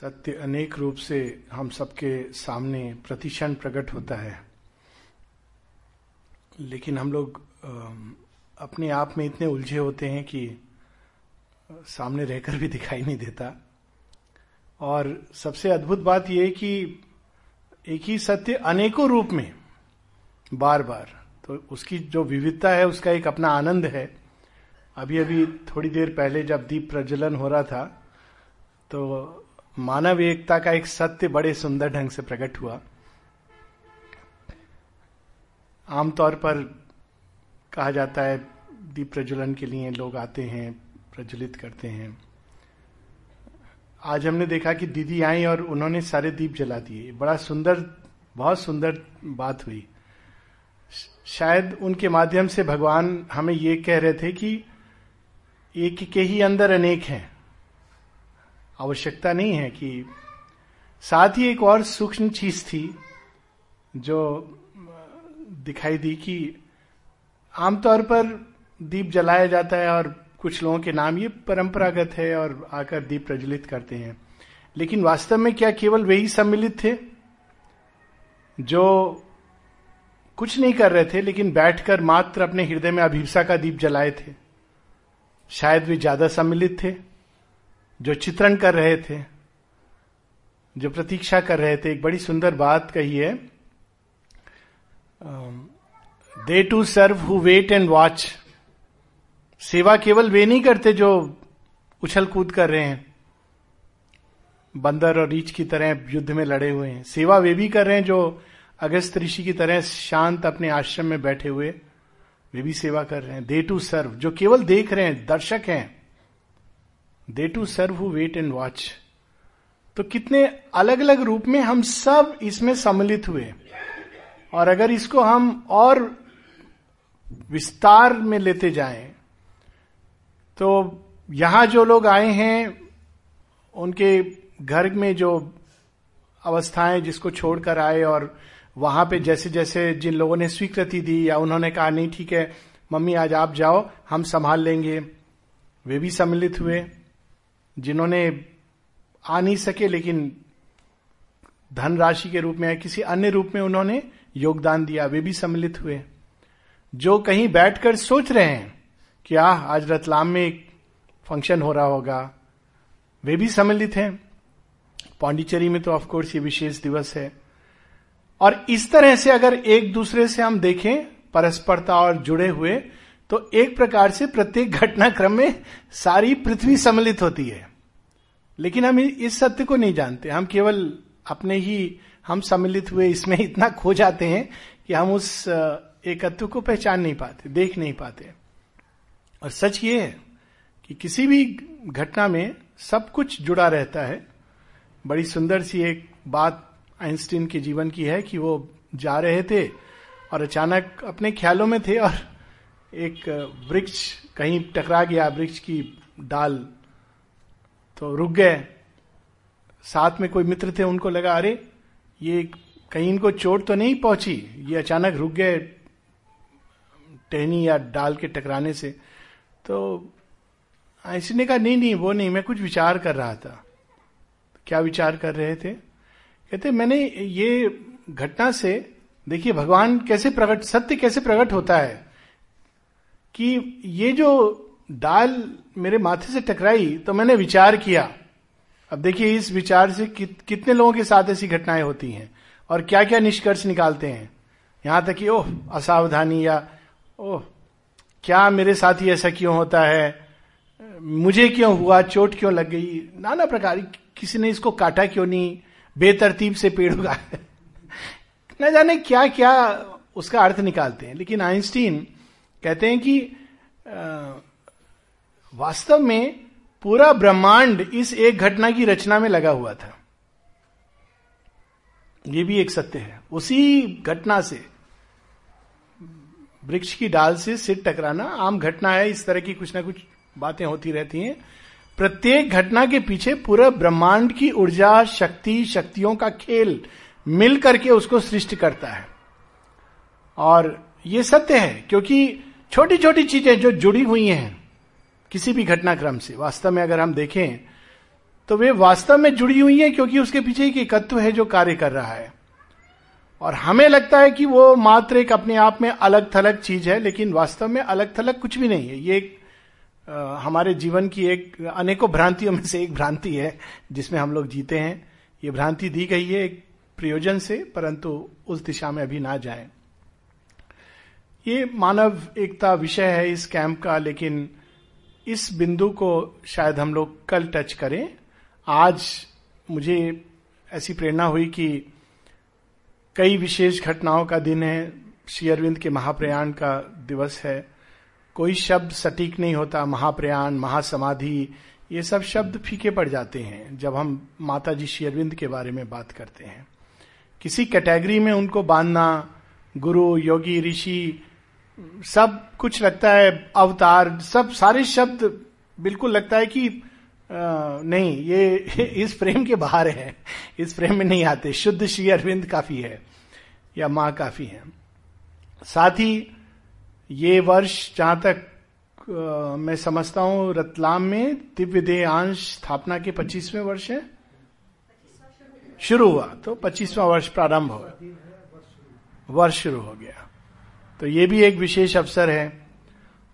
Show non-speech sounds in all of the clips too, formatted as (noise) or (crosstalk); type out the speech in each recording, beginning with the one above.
सत्य अनेक रूप से हम सबके सामने प्रतिक्षण प्रकट होता है। लेकिन हम लोग अपने आप में इतने उलझे होते हैं कि सामने रहकर भी दिखाई नहीं देता। और सबसे अद्भुत बात यह कि एक ही सत्य अनेकों रूप में बार बार तो उसकी जो विविधता है, उसका एक अपना आनंद है। अभी अभी थोड़ी देर पहले जब दीप प्रज्वलन हो रहा था तो मानव एकता का एक सत्य बड़े सुंदर ढंग से प्रकट हुआ। आमतौर पर कहा जाता है, दीप प्रज्वलन के लिए लोग आते हैं, प्रज्वलित करते हैं। आज हमने देखा कि दीदी आई और उन्होंने सारे दीप जला दिए। बड़ा सुंदर, बहुत सुंदर बात हुई। शायद उनके माध्यम से भगवान हमें ये कह रहे थे कि एक के ही अंदर अनेक हैं। आवश्यकता नहीं है कि साथ ही एक और सूक्ष्म चीज़ थी जो दिखाई दी कि आमतौर पर दीप जलाया जाता है और कुछ लोगों के नाम ये परंपरागत है और आकर दीप प्रज्वलित करते हैं। लेकिन वास्तव में क्या केवल वही सम्मिलित थे? जो कुछ नहीं कर रहे थे, लेकिन बैठकर मात्र अपने हृदय में अभिप्सा का दीप जलाए थे। शायद वे ज़्यादा सम्मिलित थे। जो चित्रण कर रहे थे, जो प्रतीक्षा कर रहे थे, एक बड़ी सुंदर बात कही है। They too serve who wait and watch. सेवा केवल वे नहीं करते जो उछल कूद कर रहे हैं। बंदर और रीछ की तरह युद्ध में लड़े हुए हैं। सेवा वे भी कर रहे हैं जो अगस्त ऋषि की तरह शांत अपने आश्रम में बैठे हुए, वे भी सेवा कर रहे हैं। दे टू सर्व, जो केवल देख रहे हैं, दर्शक हैं they too serve who wait and watch. तो कितने अलग अलग रूप में हम सब इसमें सम्मिलित हुए। और अगर इसको हम और विस्तार में लेते जाएँ तो यहाँ जो लोग आए हैं, उनके घर में जो अवस्थाएँ जिसको छोड़कर आए और वहाँ पे जैसे जैसे जिन लोगों ने स्वीकृति दी या उन्होंने कहा, नहीं, ठीक है, मम्मी, आज आप जाओ, हम संभाल लेंगे। वे भी सम्मिलित हुए। जिन्होंने आ नहीं सके, लेकिन धनराशि के रूप में या किसी अन्य रूप में उन्होंने योगदान दिया, वे भी सम्मिलित हुए। जो कहीं बैठकर सोच रहे हैं कि आ आज रतलाम में एक फ़ंक्शन हो रहा होगा, वे भी सम्मिलित हैं। पांडिचेरी में तो ऑफकोर्स ये विशेष दिवस है। और इस तरह से अगर एक दूसरे से हम देखें, परस्परता और जुड़े हुए तो एक प्रकार से प्रत्येक घटनाक्रम में सारी पृथ्वी सम्मिलित होती है। लेकिन हम इस सत्य को नहीं जानते। हम केवल अपने ही, हम सम्मिलित हुए इसमें इतना खो जाते हैं कि हम उस एकत्व को पहचान नहीं पाते, देख नहीं पाते। और सच ये है कि किसी भी घटना में सब कुछ जुड़ा रहता है। बड़ी सुंदर सी एक बात आइंस्टीन के जीवन की है कि वो जा रहे थे और अचानक अपने ख्यालों में थे और एक वृक्ष कहीं टकरा गया, वृक्ष की डाल तो रुक गए। साथ में कोई मित्र थे, उनको लगा, अरे, ये कहीं इनको चोट तो नहीं पहुँची? ये अचानक रुक गए टहनी या डाल के टकराने से। तो ऐसी ने कहा, नहीं नहीं, वो नहीं, मैं कुछ विचार कर रहा था। क्या विचार कर रहे थे? कहते, मैंने ये घटना से, देखिए, भगवान कैसे प्रकट, सत्य कैसे प्रकट होता है? कि ये जो डाल मेरे माथे से टकराई तो मैंने विचार किया। अब देखिए इस विचार से कि, कितने लोगों के साथ ऐसी घटनाएँ होती हैं और क्या क्या निष्कर्ष निकालते हैं। यहाँ तक कि ओह असावधानी या ओह क्या मेरे साथ ही ऐसा क्यों होता है? मुझे क्यों हुआ? चोट क्यों लग गई? नाना प्रकार। किसी ने इसको काटा क्यों नहीं? बेतरतीब से पेड़ उगा (laughs) न जाने क्या क्या उसका अर्थ निकालते हैं। लेकिन आइंस्टीन कहते हैं कि वास्तव में पूरा ब्रह्मांड इस एक घटना की रचना में लगा हुआ था। ये भी एक सत्य है। उसी घटना से, वृक्ष की डाल से सिर टकराना, आम घटना है, इस तरह की कुछ ना कुछ बातें होती रहती हैं। प्रत्येक घटना के पीछे पूरा ब्रह्मांड की ऊर्जा, शक्ति, शक्तियों का खेल मिल करके उसको सृष्टि करता है। और ये सत्य है, क्योंकि छोटी छोटी चीज़ें जो जुड़ी हुई हैं किसी भी घटनाक्रम से वास्तव में अगर हम देखें तो वे वास्तव में जुड़ी हुई है क्योंकि उसके पीछे एक एकत्व है जो कार्य कर रहा है। और हमें लगता है कि वो मात्र एक अपने आप में अलग थलग चीज़ है लेकिन वास्तव में अलग थलग कुछ भी नहीं है। ये एक आ, हमारे जीवन की एक अनेकों भ्रांतियों में से एक भ्रांति है जिसमें हम लोग जीते हैं। ये भ्रांति दी गई है एक प्रयोजन से परंतु उस दिशा में अभी ना जाए। ये मानव एकता विषय है इस कैंप का, लेकिन इस बिंदु को शायद हम लोग कल टच करें। आज मुझे ऐसी प्रेरणा हुई कि कई विशेष घटनाओं का दिन है। श्री अरविंद के महाप्रयाण का दिवस है। कोई शब्द सटीक नहीं होता। महाप्रयाण, महासमाधि, ये सब शब्द फीके पड़ जाते हैं, जब हम माता जी श्री अरविंद के बारे में बात करते हैं। किसी कैटेगरी में उनको बांधना, गुरु, योगी, ऋषि सब कुछ लगता है अवतार सब सारे शब्द बिल्कुल लगता है कि आ, नहीं ये इस प्रेम के बाहर है इस प्रेम में नहीं आते। शुद्ध श्री अरविंद काफ़ी है या माँ काफ़ी है। साथ ही ये वर्ष जहाँ तक आ, मैं समझता हूँ रतलाम में दिव्य देह अंश स्थापना के पच्चीसवें वर्ष है। शुरू हुआ तो पच्चीसवा वर्ष प्रारंभ हो वर्ष शुरू हो गया। तो ये भी एक विशेष अवसर है।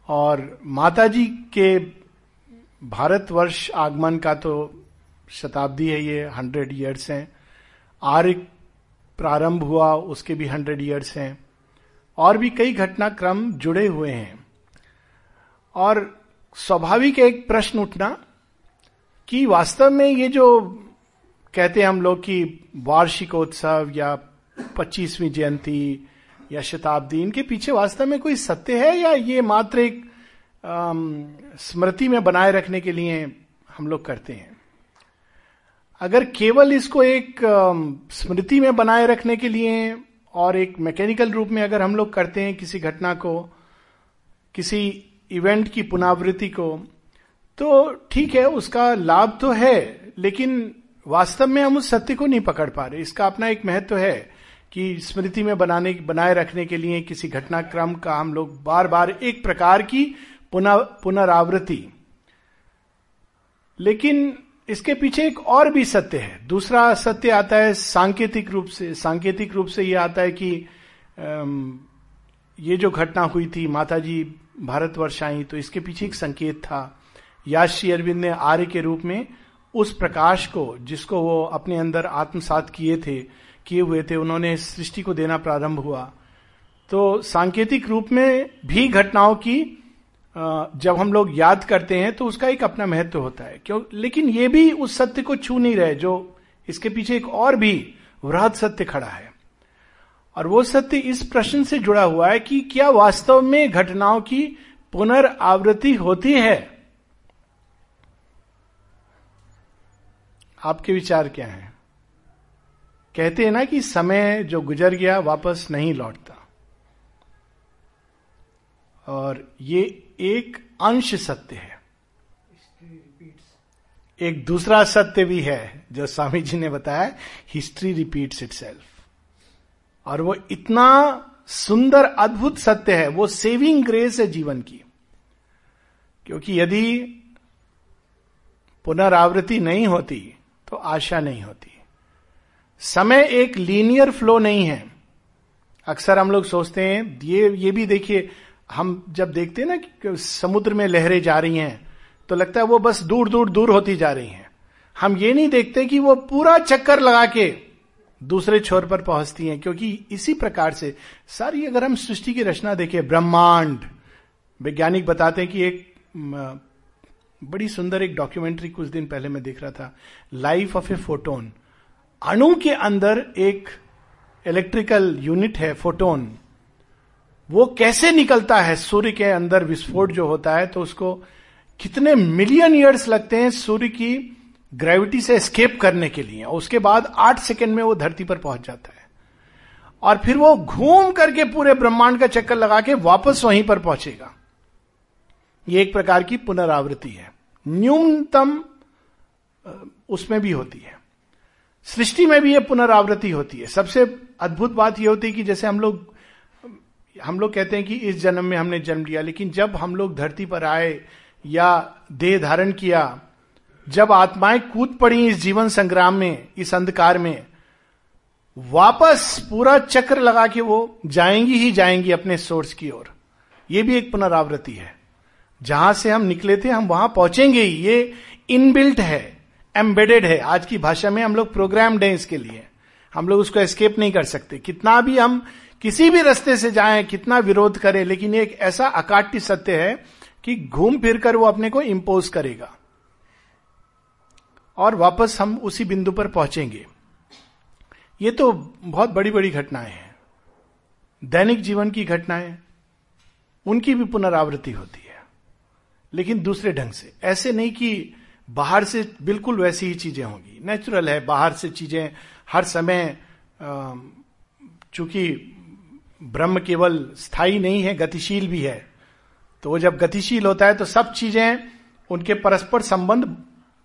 और माता जी के भारतवर्ष आगमन का तो शताब्दी है, ये हंड्रेड ईयर्स हैं। आर्य प्रारंभ हुआ, उसके भी हंड्रेड ईयर्स हैं। और भी कई घटनाक्रम जुड़े हुए हैं। और स्वाभाविक एक प्रश्न उठना कि वास्तव में ये जो कहते हैं हम लोग कि वार्षिकोत्सव या पच्चीसवीं जयंती या शताब्दी, इनके पीछे वास्तव में कोई सत्य है या ये मात्र एक स्मृति में बनाए रखने के लिए हम लोग करते हैं? अगर केवल इसको एक स्मृति में बनाए रखने के लिए और एक मैकेनिकल रूप में अगर हम लोग करते हैं किसी घटना को, किसी इवेंट की पुनरावृत्ति को तो ठीक है, उसका लाभ तो है, लेकिन वास्तव में हम उस सत्य को नहीं पकड़ पा रहे। इसका अपना एक महत्व है। कि स्मृति में बनाने, बनाए रखने के लिए किसी घटनाक्रम का हम लोग बार बार एक प्रकार की पुनः पुनरावृत्ति। लेकिन इसके पीछे एक और भी सत्य है। दूसरा सत्य आता है सांकेतिक रूप से। सांकेतिक रूप से यह आता है कि ये जो घटना हुई थी माता जी भारतवर्ष आई तो इसके पीछे एक संकेत था। याशी अरविंद ने आर्य के रूप में उस प्रकाश को, जिसको वो अपने अंदर आत्मसात किए थे किए हुए थे, उन्होंने सृष्टि को देना प्रारंभ हुआ। तो सांकेतिक रूप में भी घटनाओं की जब हम लोग याद करते हैं तो उसका एक अपना महत्व होता है। क्यों? लेकिन ये भी उस सत्य को छू नहीं रहे, जो इसके पीछे एक और भी वृहद सत्य खड़ा है। और वो सत्य इस प्रश्न से जुड़ा हुआ है कि क्या वास्तव में घटनाओं की पुनर्आवृत्ति होती है? आपके विचार क्या है? कहते हैं ना कि समय जो गुजर गया वापस नहीं लौटता। और ये एक अंश सत्य है। एक दूसरा सत्य भी है जो स्वामी जी ने बताया हिस्ट्री रिपीट्स इट और वो इतना सुंदर अद्भुत सत्य है वो सेविंग ग्रेस है जीवन की। क्योंकि यदि पुनरावृत्ति नहीं होती तो आशा नहीं होती। समय एक लीनियर फ्लो नहीं है। अक्सर हम लोग सोचते हैं, ये ये भी देखिए, हम जब देखते हैं ना कि समुद्र में लहरें जा रही हैं तो लगता है वो बस दूर दूर दूर होती जा रही हैं। हम ये नहीं देखते कि वो पूरा चक्कर लगा के दूसरे छोर पर पहुँचती हैं, क्योंकि इसी प्रकार से सारी अगर हम सृष्टि की रचना देखें, ब्रह्मांड, वैज्ञानिक बताते हैं कि एक बड़ी सुंदर एक डॉक्यूमेंट्री कुछ दिन पहले मैं देख रहा था लाइफ ऑफ़ ए फोटोन अणु के अंदर एक इलेक्ट्रिकल यूनिट है फोटोन वो कैसे निकलता है? सूर्य के अंदर विस्फोट जो होता है तो उसको कितने मिलियन ईयर्स लगते हैं सूर्य की ग्रेविटी से एस्केप करने के लिए? उसके बाद आठ सेकेंड में वो धरती पर पहुँच जाता है। और फिर वो घूम करके पूरे ब्रह्मांड का चक्कर लगा के वापस वहीं पर पहुंचेगा। ये एक प्रकार की पुनरावृत्ति है। न्यूनतम उसमें भी होती है। सृष्टि में भी ये पुनरावृत्ति होती है। सबसे अद्भुत बात यह होती है कि जैसे हम लोग हम लोग कहते हैं कि इस जन्म में हमने जन्म लिया, लेकिन जब हम लोग धरती पर आए या देह धारण किया, जब आत्माएँ कूद पड़ी इस जीवन संग्राम में, इस अंधकार में, वापस पूरा चक्र लगा के वो जाएँगी ही जाएँगी अपने सोर्स की ओर। ये भी एक पुनरावृत्ति है। जहाँ से हम निकले थे, हम वहाँ पहुँचेंगे ही। ये इनबिल्ट है। एम्बेडेड है। आज की भाषा में हम लोग प्रोग्राम्ड हैं इसके लिए। हम लोग उसको एस्केप नहीं कर सकते। कितना भी हम किसी भी रास्ते से जाएँ, कितना विरोध करें, लेकिन एक ऐसा अकाट्य सत्य है कि घूम फिर कर वो अपने को इम्पोज करेगा। और वापस हम उसी बिंदु पर पहुँचेंगे। ये तो बहुत बड़ी बड़ी घटनाएँ हैं। दैनिक जीवन की घटनाएँ, उनकी भी पुनरावृत्ति होती है। लेकिन दूसरे ढंग से। ऐसे नहीं कि बाहर से बिल्कुल वैसी ही चीज़ें होंगी। नेचुरल है, बाहर से चीज़ें हर समय चूँकि ब्रह्म केवल स्थायी नहीं है, गतिशील भी है। तो वो जब गतिशील होता है तो सब चीज़ें उनके परस्पर संबंध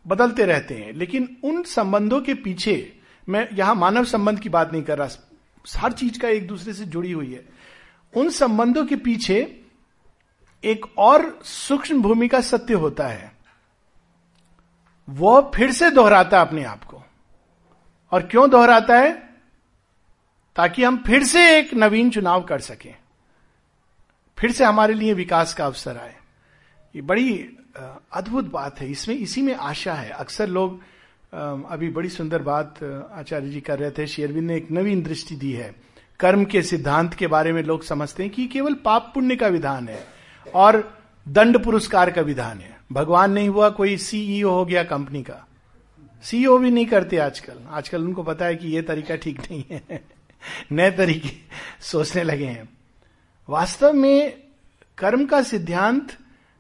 बदलते रहते हैं। लेकिन उन संबंधों के पीछे मैं यहाँ मानव संबंध की बात नहीं कर रहा, हर चीज़ का एक दूसरे से जुड़ी हुई है। उन संबंधों के पीछे एक और सूक्ष्म भूमिका सत्य होता है। वह फिर से दोहराता अपने आप को। और क्यों दोहराता है? ताकि हम फिर से एक नवीन चुनाव कर सकें। फिर से हमारे लिए विकास का अवसर आए। ये बड़ी अद्भुत बात है। इसमें, इसी में आशा है। अक्सर लोग अभी बड़ी सुंदर बात आचार्य जी कर रहे थे। शेरविंद ने एक नवीन दृष्टि दी है। कर्म के सिद्धांत के बारे में लोग समझते हैं कि केवल पाप पुण्य का विधान है और दंड पुरस्कार का विधान है। भगवान नहीं हुआ, कोई सीईओ हो गया कंपनी का। सीईओ भी नहीं करते आजकल। आजकल उनको पता है कि यह तरीका ठीक नहीं है। (laughs) नए तरीके सोचने लगे हैं। वास्तव में कर्म का सिद्धांत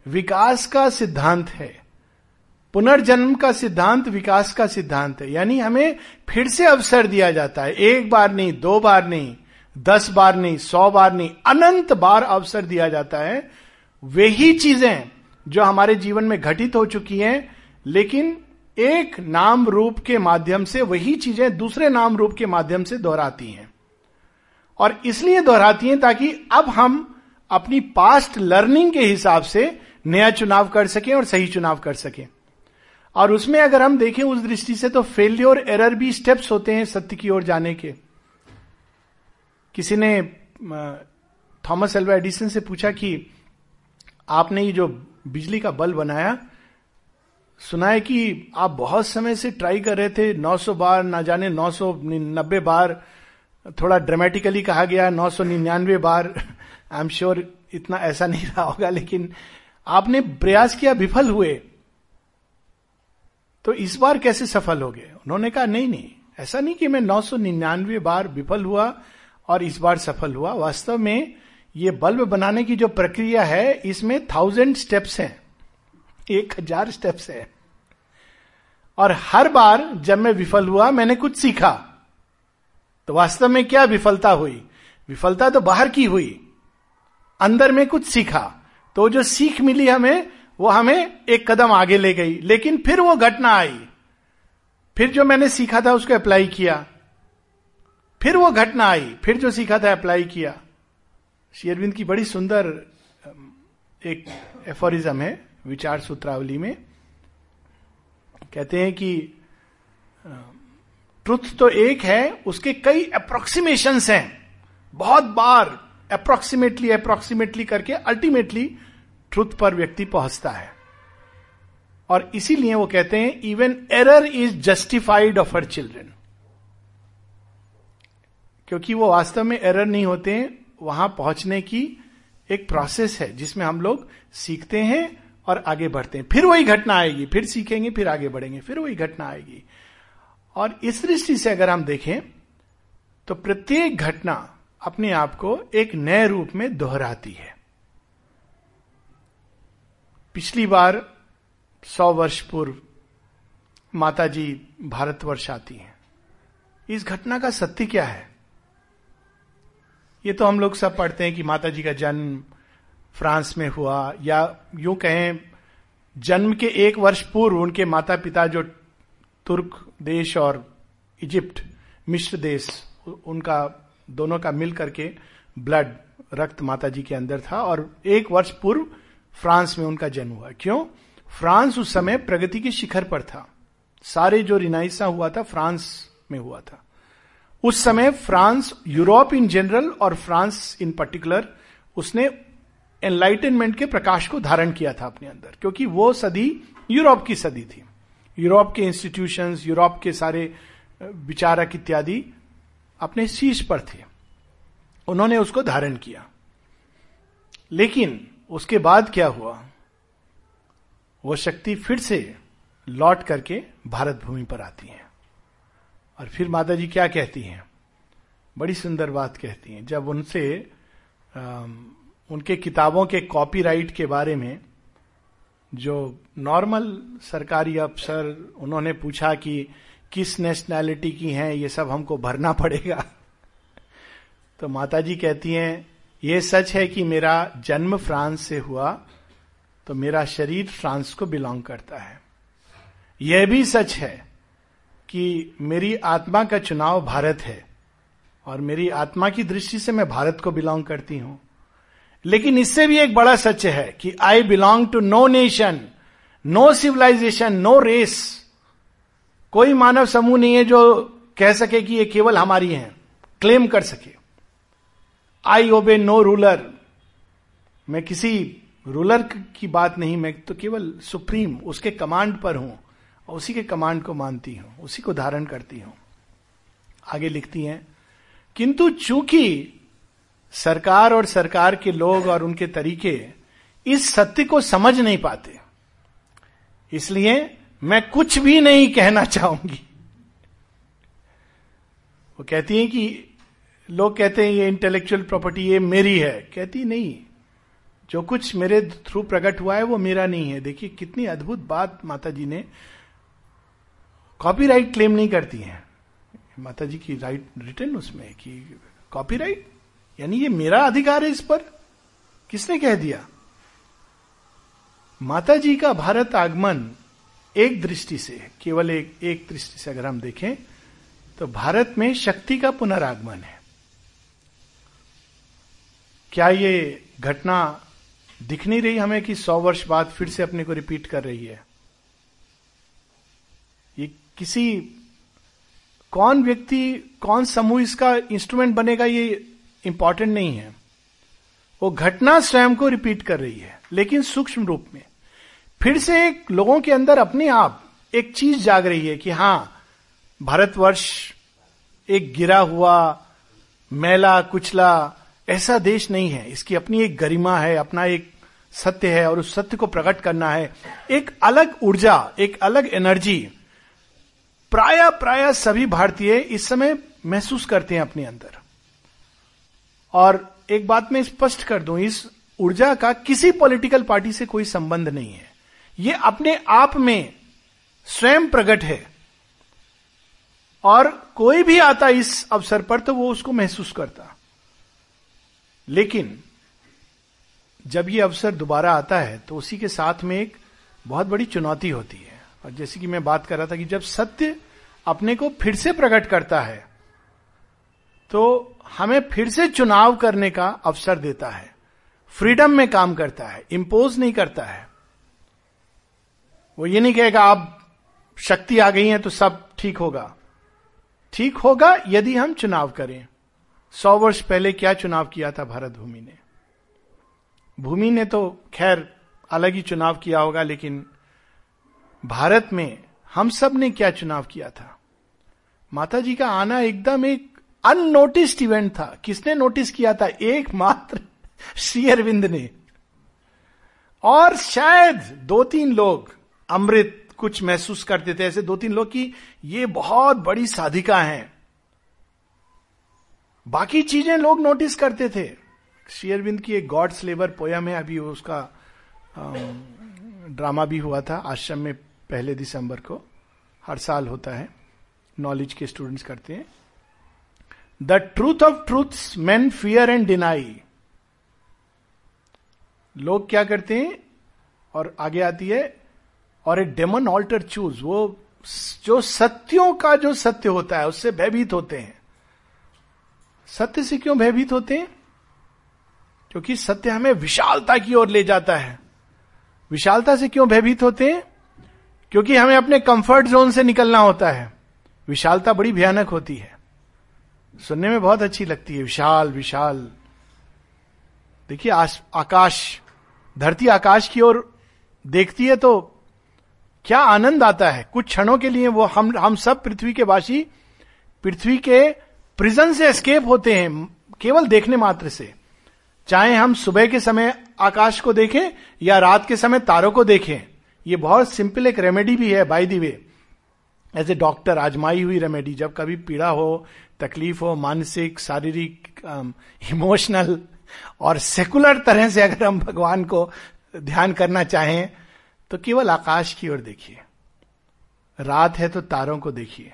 विकास का सिद्धांत है। पुनर्जन्म का सिद्धांत विकास का सिद्धांत है। यानी हमें फिर से अवसर दिया जाता है। एक बार नहीं, दो बार नहीं, दस बार नहीं, सौ बार नहीं, अनंत बार अवसर दिया जाता है। वे ही चीज़ें जो हमारे जीवन में घटित हो चुकी हैं, लेकिन एक नाम रूप के माध्यम से वही चीज़ें दूसरे नाम रूप के माध्यम से दोहराती हैं। और इसलिए दोहराती हैं ताकि अब हम अपनी पास्ट लर्निंग के हिसाब से नया चुनाव कर सकें और सही चुनाव कर सकें। और उसमें अगर हम देखें उस दृष्टि से तो फेल्योर एरर भी स्टेप्स होते हैं सत्य की ओर जाने के। किसी ने थॉमस एल्वा एडिसन से पूछा कि आपने ये जो बिजली का बल्ब बनाया। सुना है कि आप बहुत समय से ट्राई कर रहे थे 900 बार, ना जाने 990 बार, थोड़ा ड्रामेटिकली कहा गया 999 बार। आई एम श्योर इतना ऐसा नहीं रहा होगा, लेकिन आपने प्रयास किया, विफल हुए। तो इस बार कैसे सफल हो गए? उन्होंने कहा, नहीं नहीं, ऐसा नहीं कि मैं 999 बार विफल हुआ और इस बार सफल हुआ। वास्तव में ये बल्ब बनाने की जो प्रक्रिया है, इसमें थाउज़ेंड स्टेप्स हैं। एक हज़ार स्टेप्स है। और हर बार जब मैं विफल हुआ, मैंने कुछ सीखा। तो वास्तव में क्या विफलता हुई? विफलता तो बाहर की हुई। अंदर में कुछ सीखा। तो जो सीख मिली हमें, वो हमें एक कदम आगे ले गई। लेकिन फिर वो घटना आई। फिर जो मैंने सीखा था, उसको अप्लाई किया। फिर वो घटना आई। फिर जो सीखा था अप्लाई किया। शेरविंद की बड़ी सुंदर एक एफोरिज्म है, विचार सूत्रावली में। कहते हैं कि ट्रुथ तो एक है, उसके कई अप्रोक्सीमेशन हैं। बहुत बार अप्रोक्सीमेटली अप्रोक्सीमेटली करके अल्टीमेटली ट्रुथ पर व्यक्ति पहुँचता है। और इसीलिए वो कहते हैं even error is justified of her children क्योंकि वो वास्तव में एरर नहीं होते हैं वहाँ पहुँचने की एक प्रोसेस है, जिसमें हम लोग सीखते हैं और आगे बढ़ते हैं। फिर वही घटना आएगी, फिर सीखेंगे, फिर आगे बढ़ेंगे, फिर वही घटना आएगी। और इस दृष्टि से अगर हम देखें तो प्रत्येक घटना अपने आप को एक नए रूप में दोहराती है। पिछली बार सौ वर्ष पूर्व माता जी भारतवर्ष आती हैं। इस घटना का सत्य क्या है? ये तो हम लोग सब पढ़ते हैं कि माता जी का जन्म फ्रांस में हुआ, या यूँ कहें, जन्म के एक वर्ष पूर्व उनके माता पिता जो तुर्क देश और इजिप्ट मिश्र देश उनका, दोनों का मिल करके ब्लड, रक्त माता जी के अंदर था और एक वर्ष पूर्व फ्रांस में उनका जन्म हुआ। क्यों? फ्रांस उस समय प्रगति के शिखर पर था। सारे जो रिनाइसा हुआ था, फ्रांस में हुआ था। उस समय फ्रांस, यूरोप इन जनरल और फ्रांस इन पर्टिकुलर उसने एनलाइटनमेंट के प्रकाश को धारण किया था अपने अंदर, क्योंकि वो सदी यूरोप की सदी थी। यूरोप के इंस्टीट्यूशंस यूरोप के सारे विचारक इत्यादि अपने शीश पर थे। उन्होंने उसको धारण किया। लेकिन उसके बाद क्या हुआ? वो शक्ति फिर से लौट करके भारत भूमि पर आती है। और फिर माता जी क्या कहती हैं? बड़ी सुंदर बात कहती हैं। जब उनसे उनके किताबों के कॉपीराइट के बारे में जो नॉर्मल सरकारी अफसर उन्होंने पूछा कि किस नेशनैलिटी की हैं, ये सब हमको भरना पड़ेगा। तो माता जी कहती हैं, ये सच है कि मेरा जन्म फ्रांस से हुआ तो मेरा शरीर फ्रांस को बिलोंग करता है। यह भी सच है कि मेरी आत्मा का चुनाव भारत है और मेरी आत्मा की दृष्टि से मैं भारत को बिलोंग करती हूँ। लेकिन इससे भी एक बड़ा सच है कि I belong to no nation no civilization no race कोई मानव समूह नहीं है जो कह सके कि ये केवल हमारी है क्लेम कर सके। आई ओबे नो रूलर मैं किसी रूलर की बात नहीं, मैं तो केवल सुप्रीम उसके कमांड पर हूँ। और उसी के कमांड को मानती हूँ, उसी को धारण करती हूँ। आगे लिखती हैं, किंतु चूँकि सरकार और सरकार के लोग और उनके तरीके इस सत्य को समझ नहीं पाते, इसलिए मैं कुछ भी नहीं कहना चाहूँगी। वो कहती हैं कि लोग कहते हैं, ये इंटेलेक्चुअल प्रॉपर्टी ये मेरी है। कहती नहीं, जो कुछ मेरे थ्रू प्रकट हुआ है वो मेरा नहीं है। देखिए, कितनी अद्भुत बात माता जी ने कॉपीराइट क्लेम नहीं करती हैं। माता जी की राइट रिटर्न उसमें कि कॉपीराइट यानी ये मेरा अधिकार है इस पर? किसने कह दिया? माता जी का भारत आगमन एक दृष्टि से, केवल एक एक दृष्टि से अगर हम देखें तो भारत में शक्ति का पुनरागमन है। क्या ये घटना दिख नहीं रही हमें कि सौ वर्ष बाद फिर से अपने को रिपीट कर रही है? ये किसी, कौन व्यक्ति, कौन समूह इसका इंस्ट्रूमेंट बनेगा, ये इंपॉर्टेंट नहीं है। वो घटना स्वयं को रिपीट कर रही है, लेकिन सूक्ष्म रूप में। फिर से लोगों के अंदर अपने आप एक चीज़ जाग रही है कि हाँ, भारतवर्ष एक गिरा हुआ, मैला, कुचला, ऐसा देश नहीं है। इसकी अपनी एक गरिमा है, अपना एक सत्य है, और उस सत्य को प्रकट करना है। एक अलग ऊर्जा, एक अलग एनर्जी प्राय प्राय सभी भारतीय इस समय महसूस करते हैं अपने अंदर। और एक बात मैं स्पष्ट कर दूँ, इस ऊर्जा का किसी पॉलिटिकल पार्टी से कोई संबंध नहीं है। ये अपने आप में स्वयं प्रकट है। और कोई भी आता इस अवसर पर तो वो उसको महसूस करता। लेकिन जब ये अवसर दोबारा आता है तो उसी के साथ में एक बहुत बड़ी चुनौती होती है। और जैसे कि मैं बात कर रहा था कि जब सत्य अपने को फिर से प्रकट करता है तो हमें फिर से चुनाव करने का अवसर देता है, फ्रीडम में काम करता है इंपोज नहीं करता है। वो ये नहीं कहेगा, आप शक्ति आ गई है तो सब ठीक होगा। ठीक होगा यदि हम चुनाव करें। सौ वर्ष पहले क्या चुनाव किया था भारत भूमि ने? भूमि ने तो खैर अलग ही चुनाव किया होगा, लेकिन भारत में हम सबने क्या चुनाव किया था? माता जी का आना एकदम एक अननोटिस्ड इवेंट था। किसने नोटिस किया था? एकमात्र श्री अरविंद ने। और शायद दो तीन लोग अमृत कुछ महसूस करते थे। ऐसे दो तीन लोग की ये बहुत बड़ी साधिका हैं। बाकी चीज़ें लोग नोटिस करते थे। शेयरविंद की एक गॉड्स लेबर पोयम है। अभी उसका ड्रामा भी हुआ था। आश्रम में पहले दिसंबर को हर साल होता है। नॉलेज के स्टूडेंट्स करते हैं। The truth of truth man fear and deny लोग क्या करते हैं? और आगे आती है, और ए डेमन ऑल्टर चूज़ वो जो सत्यों का जो सत्य होता है, उससे भयभीत होते हैं। सत्य से क्यों भयभीत होते हैं? क्योंकि सत्य हमें विशालता की ओर ले जाता है। विशालता से क्यों भयभीत होते हैं? क्योंकि हमें अपने कंफर्ट जोन से निकलना होता है। विशालता बड़ी भयानक होती है। सुनने में बहुत अच्छी लगती है। विशाल विशाल। देखिए आकाश, धरती आकाश की ओर देखती है तो क्या आनंद आता है। कुछ क्षणों के लिए वो हम हम सब पृथ्वी के वासी पृथ्वी के प्रिजन से एस्केप होते हैं, केवल देखने मात्र से। चाहे हम सुबह के समय आकाश को देखें या रात के समय तारों को देखें ये बहुत सिंपल एक रेमेडी भी है by the way as a doctor आजमाई हुई रेमेडी जब कभी पीड़ा हो तकलीफ़ हो मानसिक शारीरिक इमोशनल um, और सेकुलर तरह से अगर हम भगवान को ध्यान करना चाहें तो केवल आकाश की ओर देखिए। रात है तो तारों को देखिए।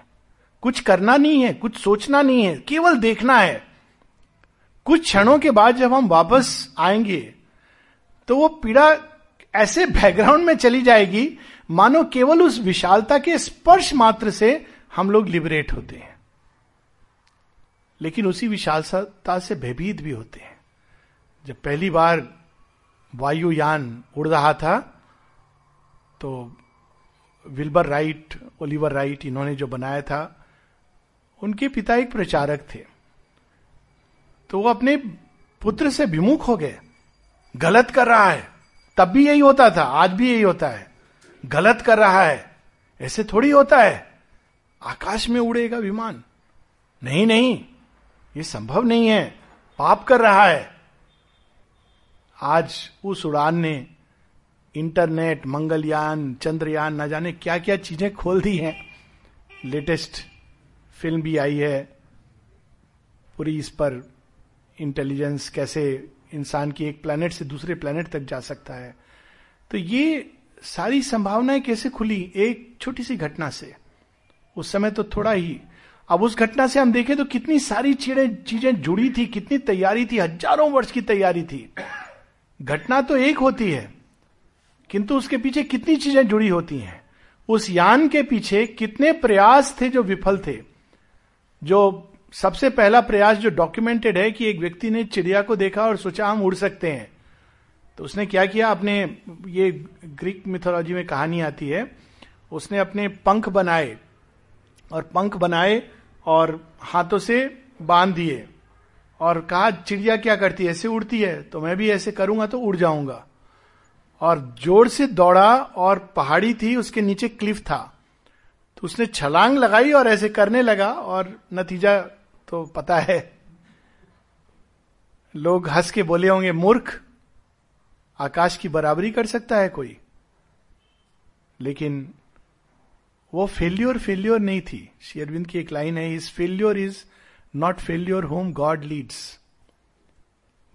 कुछ करना नहीं है कुछ सोचना नहीं है केवल देखना है। कुछ क्षणों के बाद जब हम वापस आएँगे तो वो पीड़ा ऐसे बैकग्राउंड में चली जाएगी, मानो केवल उस विशालता के स्पर्श मात्र से हम लोग लिबरेट होते हैं। लेकिन उसी विशालता से भयभीत भी होते हैं। जब पहली बार वायुयान उड़ रहा था तो विल्बर राइट, ओलिवर राइट इन्होंने जो बनाया था, उनके पिता एक प्रचारक थे। तो वो अपने पुत्र से विमुख हो गए। गलत कर रहा है। तब भी यही होता था, आज भी यही होता है। गलत कर रहा है, ऐसे थोड़ी होता है। आकाश में उड़ेगा विमान। नहीं नहीं, ये संभव नहीं है। पाप कर रहा है। आज उस उड़ान ने इंटरनेट, मंगलयान, चंद्रयान, न जाने क्या क्या चीज़ें खोल दी हैं। लेटेस्ट फ़िल्म भी आई है। पूरी इस पर इंटेलिजेंस कैसे इंसान की एक प्लेनेट से दूसरे प्लेनेट तक जा सकता है। तो ये सारी संभावनाएँ कैसे खुली एक छोटी सी घटना से? उस समय तो थोड़ा ही। अब उस घटना से हम देखें तो कितनी सारी चीज़ें चीज़ें जुड़ी थी, कितनी तैयारी थी, हज़ारों वर्ष की तैयारी थी। घटना तो एक होती है, किंतु उसके पीछे कितनी चीज़ें जुड़ी होती हैं? उस यान के पीछे कितने प्रयास थे जो विफल थे, जो सबसे पहला प्रयास जो डॉक्यूमेंटेड है कि एक व्यक्ति ने चिड़िया को देखा और सोचा हम उड़ सकते हैं। तो उसने क्या किया? अपने, ये ग्रीक मिथोलॉजी में कहानी आती है। उसने अपने पंख बनाए और पंख बनाए और हाथों से बाँध दिए और कहा, चिड़िया क्या करती है? ऐसे उड़ती है? तो मैं भी ऐसे करूँगा तो उड़ जाऊँगा। और ज़ोर से दौड़ा और पहाड़ी थी, उसके नीचे क्लिफ था। तो उसने छलांग लगाई और ऐसे करने लगा और नतीजा तो पता है, लोग हंस के बोले होंगे, मूर्ख, आकाश की बराबरी कर सकता है कोई? लेकिन वो फेल्योर फेल्योर नहीं थी। शेयरविंद की एक लाइन है is failure is not failure whom God leads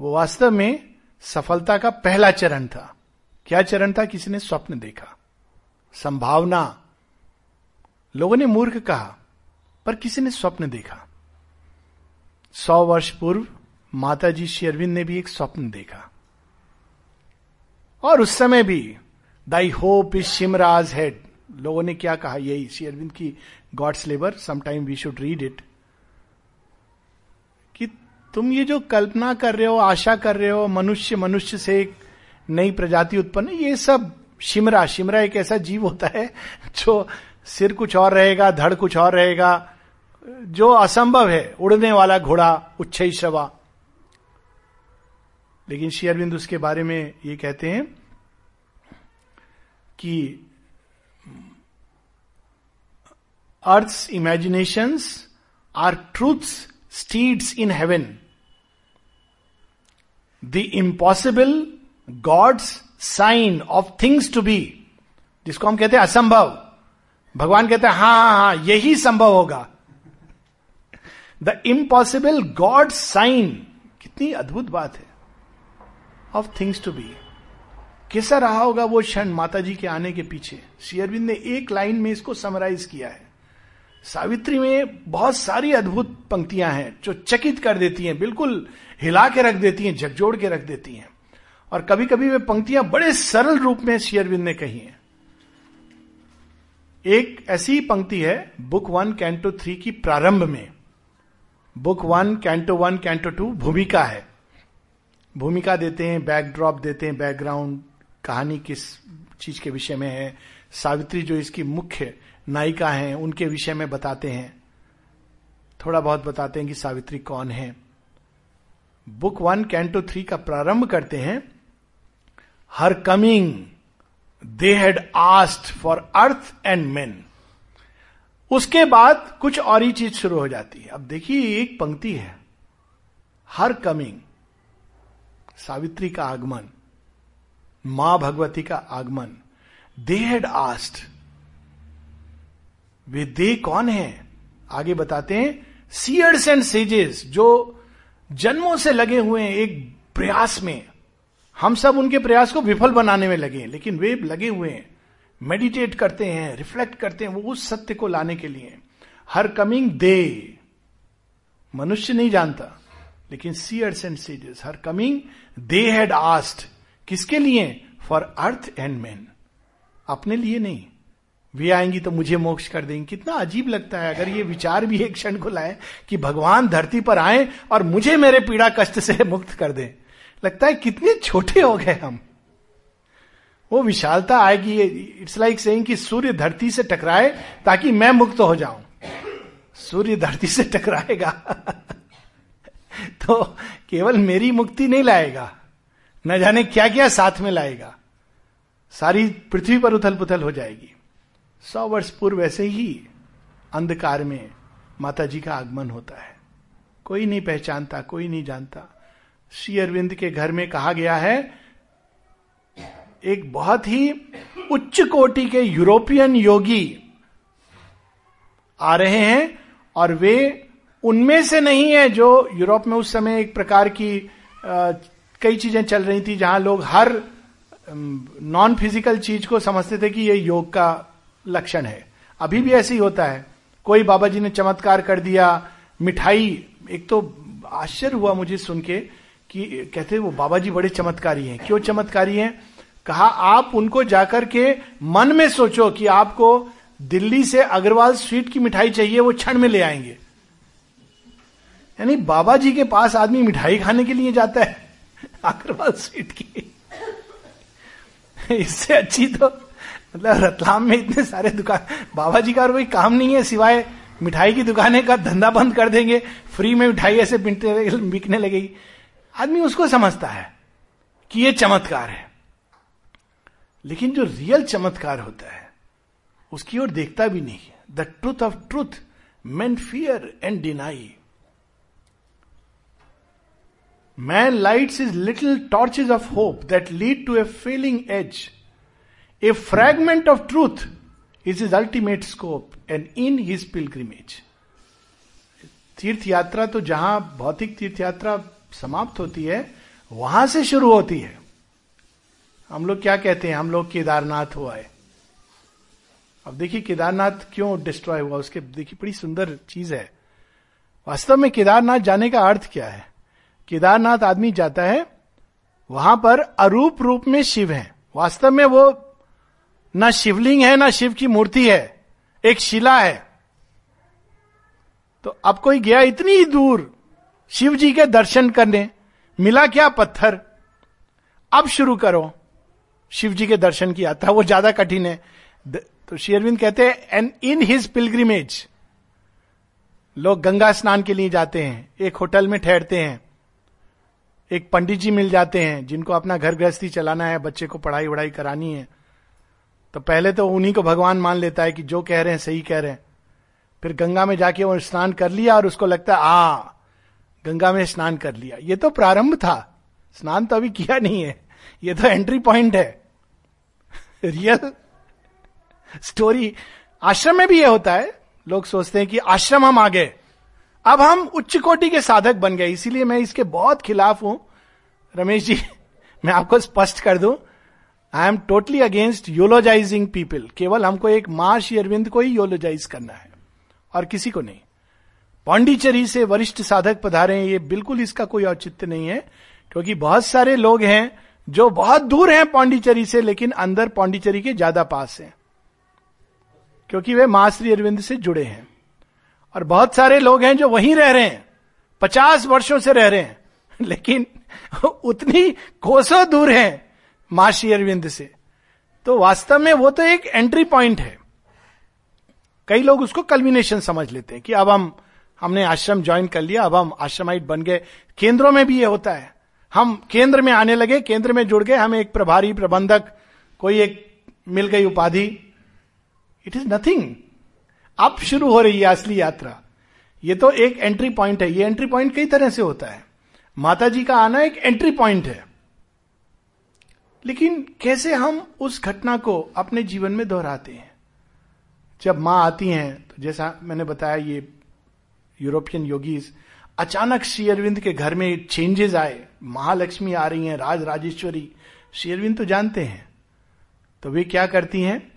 वो वास्तव में सफलता का पहला चरण था। क्या चरण था? किसी ने स्वप्न देखा। संभावना। लोगों ने मूर्ख कहा, पर किसी ने स्वप्न देखा। सौ वर्ष पूर्व माता जी शेरविंद ने भी एक स्वप्न देखा। और उस समय भी thy hope is chimera's head. लोगों ने क्या कहा? यही श्री अरविंद की God's labour sometime we should read it कि तुम ये जो कल्पना कर रहे हो, आशा कर रहे हो, मनुष्य मनुष्य से एक नई प्रजाति उत्पन्न ये सब शिमरा शिमरा एक ऐसा जीव होता है जो सिर कुछ और रहेगा, धड़ कुछ और रहेगा जो असंभव है, उड़ने वाला घोड़ा उच्च श्रवा लेकिन श्री अरविंद उसके बारे में ये कहते हैं कि earth imaginations are truths steeds in heaven the impossible God's sign of things to be जिसको हम कहते हैं असंभव। भगवान कहते हैं हाँ हाँ हाँ यही संभव होगा। द इम्पॉसिबल गॉड साइन कितनी अद्भुत बात है। ऑफ़ थिंग्स टू बी कैसा रहा होगा वो क्षण माता जी के आने के पीछे? शेयरविंद ने एक लाइन में इसको समराइज किया है। सावित्री में बहुत सारी अद्भुत पंक्तियाँ हैं जो चकित कर देती हैं, बिल्कुल हिला के रख देती हैं झकझोड़ के रख देती हैं। और कभी कभी वे पंक्तियाँ बड़े सरल रूप में शेयरविंद ने कही हैं। एक ऐसी पंक्ति है बुक वन कैंटो थ्री की प्रारंभ में। Book one, canto one, canto two भूमिका है। भूमिका देते हैं बैकड्रॉप देते हैं बैकग्राउंड कहानी किस चीज़ के विषय में है। सावित्री जो इसकी मुख्य नायिका हैं, उनके विषय में बताते हैं। थोड़ा बहुत बताते हैं कि सावित्री कौन है। बुक वन, कैंटो थ्री का प्रारंभ करते हैं। Her coming, they had asked for earth and men. उसके बाद कुछ और ही चीज़ शुरू हो जाती है। अब देखिए, एक पंक्ति है, हर कमिंग, सावित्री का आगमन, माँ भगवती का आगमन, दे हैड आस्ट, वे दे कौन है? आगे बताते हैं सीयर्स एंड सेजेस जो जन्मों से लगे हुए हैं, एक प्रयास में, हम सब उनके प्रयास को विफल बनाने में लगे हैं, लेकिन वे लगे हुए हैं। मेडिटेट करते हैं रिफ्लेक्ट करते हैं, वो उस सत्य को लाने के लिए। हर कमिंग दे मनुष्य नहीं जानता, लेकिन seers and sages her coming they had asked किसके लिए? फॉर अर्थ एंड मैन अपने लिए नहीं। वे आएँगी तो मुझे मोक्ष कर देंगे। कितना अजीब लगता है, अगर ये विचार भी एक क्षण को लाए कि भगवान धरती पर आए और मुझे मेरे पीड़ा कष्ट से मुक्त कर दें। लगता है कितने छोटे हो गए हम। वो विशालता आएगी इट्स लाइक सेइंग कि सूर्य धरती से टकराए ताकि मैं मुक्त हो जाऊँ। सूर्य धरती से टकराएगा। (laughs) तो केवल मेरी मुक्ति नहीं लाएगा। न जाने क्या क्या साथ में लाएगा। सारी पृथ्वी पर उथल पुथल हो जाएगी। सौ वर्ष पूर्व वैसे ही अंधकार में माता जी का आगमन होता है। कोई नहीं पहचानता, कोई नहीं जानता। श्री अरविंद के घर में कहा गया है एक बहुत ही उच्च कोटि के यूरोपियन योगी आ रहे हैं और वे उनमें से नहीं है जो यूरोप में उस समय एक प्रकार की आ, कई चीज़ें चल रही थी जहाँ लोग हर नॉन फ़िज़िकल चीज़ को समझते थे कि ये योग का लक्षण है। अभी भी ऐसे ही होता है। कोई बाबा जी ने चमत्कार कर दिया मिठाई एक तो आश्चर्य हुआ मुझे सुन के कि कहते वो बाबा जी बड़े चमत्कारी हैं। क्यों चमत्कारी हैं? कहा, आप उनको जाकर के मन में सोचो कि आपको दिल्ली से अग्रवाल स्वीट की मिठाई चाहिए, वो क्षण में ले आएँगे। यानी बाबा जी के पास आदमी मिठाई खाने के लिए जाता है, (laughs) अग्रवाल स्वीट की। (laughs) इससे अच्छी तो मतलब रतलाम में इतने सारे दुकान, बाबा जी का कोई काम नहीं है, सिवाय मिठाई की दुकानें का धंधा बंद कर देंगे, फ्री में मिठाई ऐसे बिकने लगेगी। आदमी उसको समझता है कि ये चमत्कार है। लेकिन जो रियल चमत्कार होता है, उसकी ओर देखता भी नहीं the truth of truth man fear and deny man lights is little torches of hope that lead to a failing as a fragment of truth is is ultimate scope and in his pilgrimage तीर्थ यात्रा तो जहाँ भौतिक तीर्थ यात्रा समाप्त होती है, वहाँ से शुरू होती है। हम लोग क्या कहते हैं? हम लोग केदारनाथ हुआ है। अब देखिए, केदारनाथ क्यों डिस्ट्रॉय हुआ? उसके देखिए, बड़ी सुंदर चीज़ है। वास्तव में केदारनाथ जाने का अर्थ क्या है? केदारनाथ आदमी जाता है, वहाँ पर अरूप रूप में शिव है। वास्तव में वो ना शिवलिंग है, ना शिव की मूर्ति है। एक शिला है। तो अब कोई गया इतनी दूर शिव जी के दर्शन करने, मिला क्या पत्थर? अब शुरू करो। शिव जी के दर्शन की यात्रा, वो ज़्यादा कठिन है। तो शेरविंद कहते हैं एंड इन हिज पिलग्रिमेज लोग गंगा स्नान के लिए जाते हैं, एक होटल में ठहरते हैं, एक पंडित जी मिल जाते हैं, जिनको अपना घर गृहस्थी चलाना है, बच्चे को पढ़ाई वढ़ाई करानी है। तो पहले तो उन्हीं को भगवान मान लेता है कि जो कह रहे हैं, सही कह रहे हैं। फिर गंगा में जाके वो स्नान कर लिया और उसको लगता है, आ, गंगा में स्नान कर लिया। ये तो प्रारंभ था। स्नान तो अभी किया नहीं है। ये तो एंट्री पॉइंट है। रियल स्टोरी आश्रम में भी यह होता है। लोग सोचते हैं कि आश्रम हम आ गए अब हम उच्च कोटि के साधक बन गए, इसीलिए मैं इसके बहुत खिलाफ हूँ। रमेश जी, (laughs) मैं आपको स्पष्ट कर दूँ I am totally against eulogizing people केवल हमको एक मार्श अरविंद को ही योलोजाइज करना है, और किसी को नहीं। पांडिचेरी से वरिष्ठ साधक पधारे ये बिल्कुल इसका कोई औचित्य नहीं है, क्योंकि बहुत सारे लोग हैं जो बहुत दूर हैं पांडिचेरी से, लेकिन अंदर पांडिचेरी के ज़्यादा पास हैं। क्योंकि वे माँ श्री अरविंद से जुड़े हैं। और बहुत सारे लोग हैं जो वहीं रह रहे हैं। पचास वर्षों से रह रहे हैं। (laughs) लेकिन उतनी कोसों दूर हैं माँ श्री अरविंद से। तो वास्तव में वो तो एक एंट्री पॉइंट है। कई लोग उसको कल्बिनेशन समझ लेते हैं कि अब हम, हमने आश्रम ज्वाइन कर लिया, अब हम आश्रमाइट बन गए। केंद्रों में भी ये होता है। हम केंद्र में आने लगे, केंद्र में जुड़ गए, हमें एक प्रभारी प्रबंधक, कोई एक मिल गई उपाधि। इट इज़ नथिंग अब शुरू हो रही है असली यात्रा। ये तो एक एंट्री पॉइंट है। ये एंट्री पॉइंट कई तरह से होता है। माता जी का आना एक एंट्री पॉइंट है। लेकिन कैसे हम उस घटना को अपने जीवन में दोहराते हैं? जब माँ आती हैं तो जैसा मैंने बताया, ये यूरोपियन योगीज अचानक श्री अरविंद के घर में चेंजेस आए। महालक्ष्मी आ रही हैं, राज राजेश्वरी। श्री अरविंद तो जानते हैं। तो वे क्या करती हैं?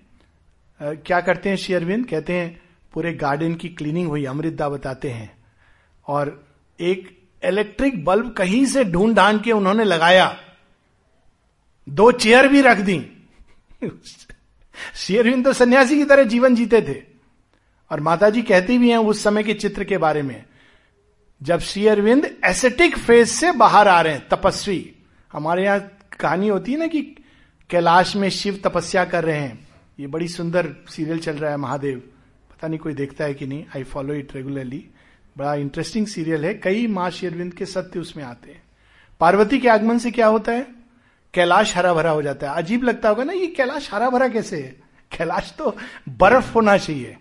क्या करते हैं श्री अरविंद? कहते हैं, पूरे गार्डन की क्लीनिंग हुई अमृतदा बताते हैं। और एक इलेक्ट्रिक बल्ब कहीं से ढूंढ ढांड के उन्होंने लगाया। दो चेयर भी रख दी। (laughs) शेरविंद तो सन्यासी की तरह जीवन जीते थे। और माता जी कहती भी हैं उस समय के चित्र के बारे में। जब श्री अरविंद एसेटिक फ़ेज़ से बाहर आ रहे हैं, तपस्वी। हमारे यहाँ कहानी होती है ना कि कैलाश में शिव तपस्या कर रहे हैं। ये बड़ी सुंदर सीरियल चल रहा है, महादेव। पता नहीं कोई देखता है कि नहीं। आई फॉलो इट रेगुलरली बड़ा इंटरेस्टिंग सीरियल है। कई माँ शेरविंद के सत्य उसमें आते हैं। पार्वती के आगमन से क्या होता है? कैलाश हरा भरा हो जाता है। अजीब लगता होगा ना, ये कैलाश हरा भरा कैसे है? कैलाश तो बर्फ़ होना चाहिए।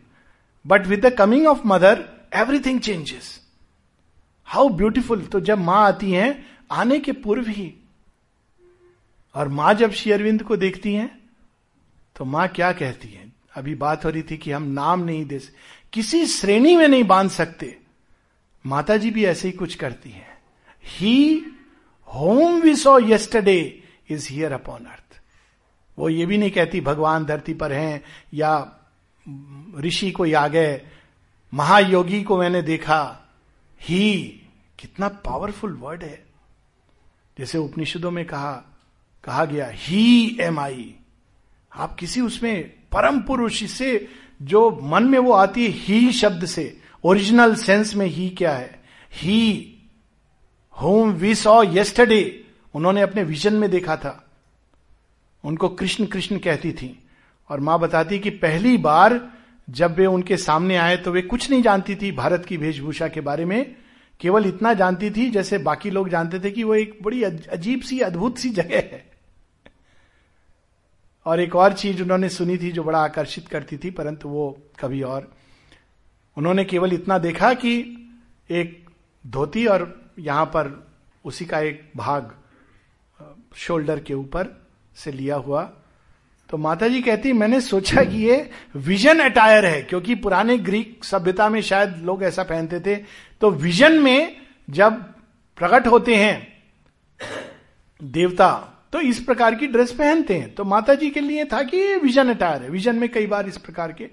But with the coming of mother everything changes how beautiful तो जब माँ आती हैं, आने के पूर्व ही। और माँ जब श्री अरविंद को देखती हैं तो माँ क्या कहती है? अभी बात हो रही थी कि हम नाम नहीं दे किसी श्रेणी में नहीं बाँध सकते। माता जी भी ऐसे ही कुछ करती हैं। He whom we saw yesterday is here upon earth वो ये भी नहीं कहती, भगवान धरती पर हैं, या, ऋषि को आ गए महायोगी को मैंने देखा। ही, कितना पावरफुल वर्ड है। जैसे उपनिषदों में कहा कहा गया, ही एम आई आप किसी उसमें परम पुरुष से, जो मन में वो आती है, ही शब्द से ओरिजिनल सेंस में ही क्या है? He whom we saw yesterday उन्होंने अपने विजन में देखा था। उनको कृष्ण कृष्ण कहती थी। और माँ बताती कि पहली बार जब वे उनके सामने आए तो वे कुछ नहीं जानती थी भारत की वेशभूषा के बारे में, केवल इतना जानती थी जैसे बाकी लोग जानते थे कि वो एक बड़ी अजीब सी, अद्भुत सी जगह है। और एक और चीज़ उन्होंने सुनी थी जो बड़ा आकर्षित करती थी, परंतु वो कभी और। उन्होंने केवल इतना देखा कि एक धोती और यहाँ पर उसी का एक भाग शोल्डर के ऊपर से लिया हुआ तो माता जी कहती, मैंने सोचा कि ये विजन अटायर है, क्योंकि पुराने ग्रीक सभ्यता में शायद लोग ऐसा पहनते थे। तो विजन में जब प्रकट होते हैं देवता तो इस प्रकार की ड्रेस पहनते हैं। तो माता जी के लिए था कि ये विजन अटायर है। विजन में कई बार इस प्रकार के।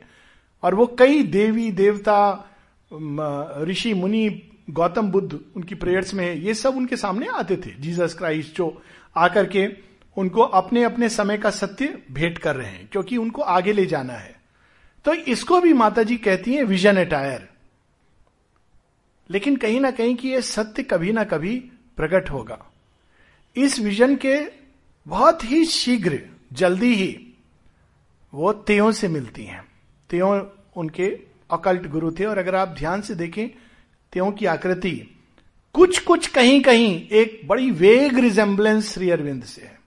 और वो कई देवी, देवता ऋषि, मुनि, गौतम बुद्ध, उनकी प्रेयर्स में ये सब उनके सामने आते थे। जीसस क्राइस्ट जो आकर के उनको अपने अपने समय का सत्य भेंट कर रहे हैं, क्योंकि उनको आगे ले जाना है। तो इसको भी माता जी कहती हैं विजन अटायर लेकिन कहीं ना कहीं कि यह सत्य कभी ना कभी प्रकट होगा। इस विजन के बहुत ही शीघ्र, जल्दी ही वो तेयों से मिलती हैं। तेयों उनके अकल्ट गुरु थे, और अगर आप ध्यान से देखें, त्यों की आकृति कुछ कुछ कहीं कहीं एक बड़ी वेग रिजेंबलेंस श्री अरविंद से है।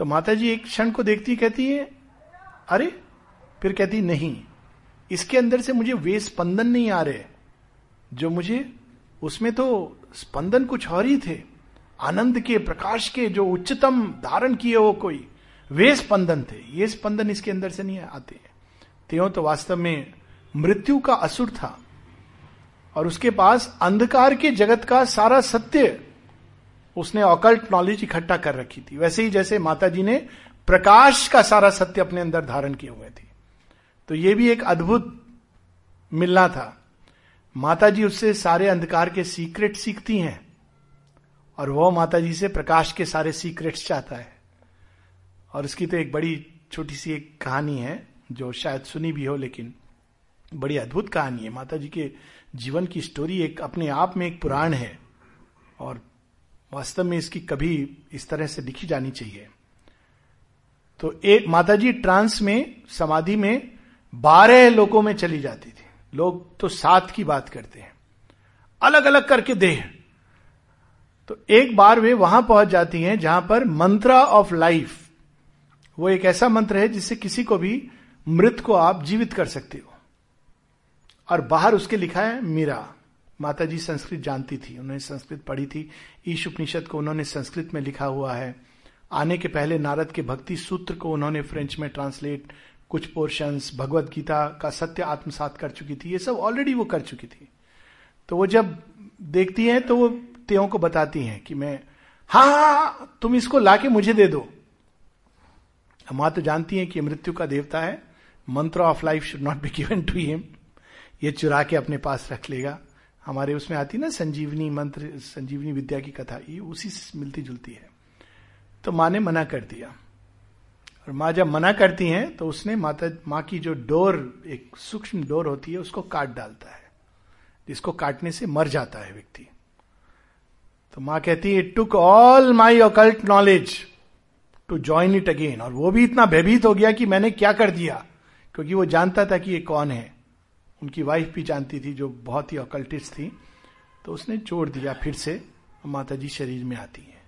तो माता जी एक क्षण को देखती कहती है, अरे, फिर कहती, नहीं, इसके अंदर से मुझे वे स्पंदन नहीं आ रहे। जो मुझे, उसमें तो स्पंदन कुछ और ही थे। आनंद के, प्रकाश के, जो उच्चतम धारण किए हो कोई वे स्पंदन थे। ये स्पंदन इसके अंदर से नहीं आते त्यों तो वास्तव में मृत्यु का असुर था। और उसके पास अंधकार के जगत का सारा सत्य उसने ऑकल्ट नॉलेज इकट्ठा कर रखी थी। वैसे ही जैसे माता जी ने प्रकाश का सारा सत्य अपने अंदर धारण किए हुए थे। तो ये भी एक अद्भुत मिलना था। माता जी उससे सारे अंधकार के सीक्रेट सीखती हैं और वो माता जी से प्रकाश के सारे सीक्रेट्स चाहता है। और उसकी तो एक बड़ी छोटी सी एक कहानी है, जो शायद सुनी भी हो, लेकिन बड़ी अद्भुत कहानी है। माता जी के जीवन की स्टोरी एक अपने आप में एक पुराण है और वास्तव में इसकी कभी इस तरह से लिखी जानी चाहिए। तो एक माता जी ट्रांस में, समाधि में बारह लोगों में चली जाती थी। लोग तो सात की बात करते हैं। अलग अलग करके देह। तो एक बार वे वहाँ पहुँच जाती हैं जहाँ पर मंत्र ऑफ़ लाइफ, वो एक ऐसा मंत्र है जिससे किसी को भी मृत को आप जीवित कर सकते हो। और बाहर उसके लिखा है, मीरा। माता जी संस्कृत जानती थी, उन्होंने संस्कृत पढ़ी थी। ईश उपनिषद को उन्होंने संस्कृत में लिखा हुआ है। आने के पहले नारद के भक्ति सूत्र को उन्होंने फ्रेंच में ट्रांसलेट, कुछ पोर्शंस भगवत गीता का सत्य आत्मसात कर चुकी थी। ये सब ऑलरेडी वो कर चुकी थी। तो वो जब देखती हैं तो वो त्यों को बताती हैं कि मैं हाँ हाँ हाँ तुम इसको लाके मुझे दे दो। माँ तो जानती हैं कि मृत्यु का देवता है। Mantra of life should not be given to him. ये चुरा के अपने पास रख लेगा। हमारे उसमें आती ना संजीवनी मंत्र, संजीवनी विद्या की कथा, ये उसी से मिलती जुलती है। तो माँ ने मना कर दिया। और माँ जब मना करती हैं तो उसने माता, माँ की जो डोर, एक सूक्ष्म डोर होती है, उसको काट डालता है, जिसको काटने से मर जाता है व्यक्ति। तो माँ कहती है took all my occult knowledge to join it again और वो भी इतना भयभीत हो गया कि मैंने क्या कर दिया? क्योंकि वो जानता था कि ये कौन है। उनकी वाइफ भी जानती थी, जो बहुत ही अकल्टिस्ट थी तो उसने जोड़ दिया, फिर से माता जी शरीर में आती है।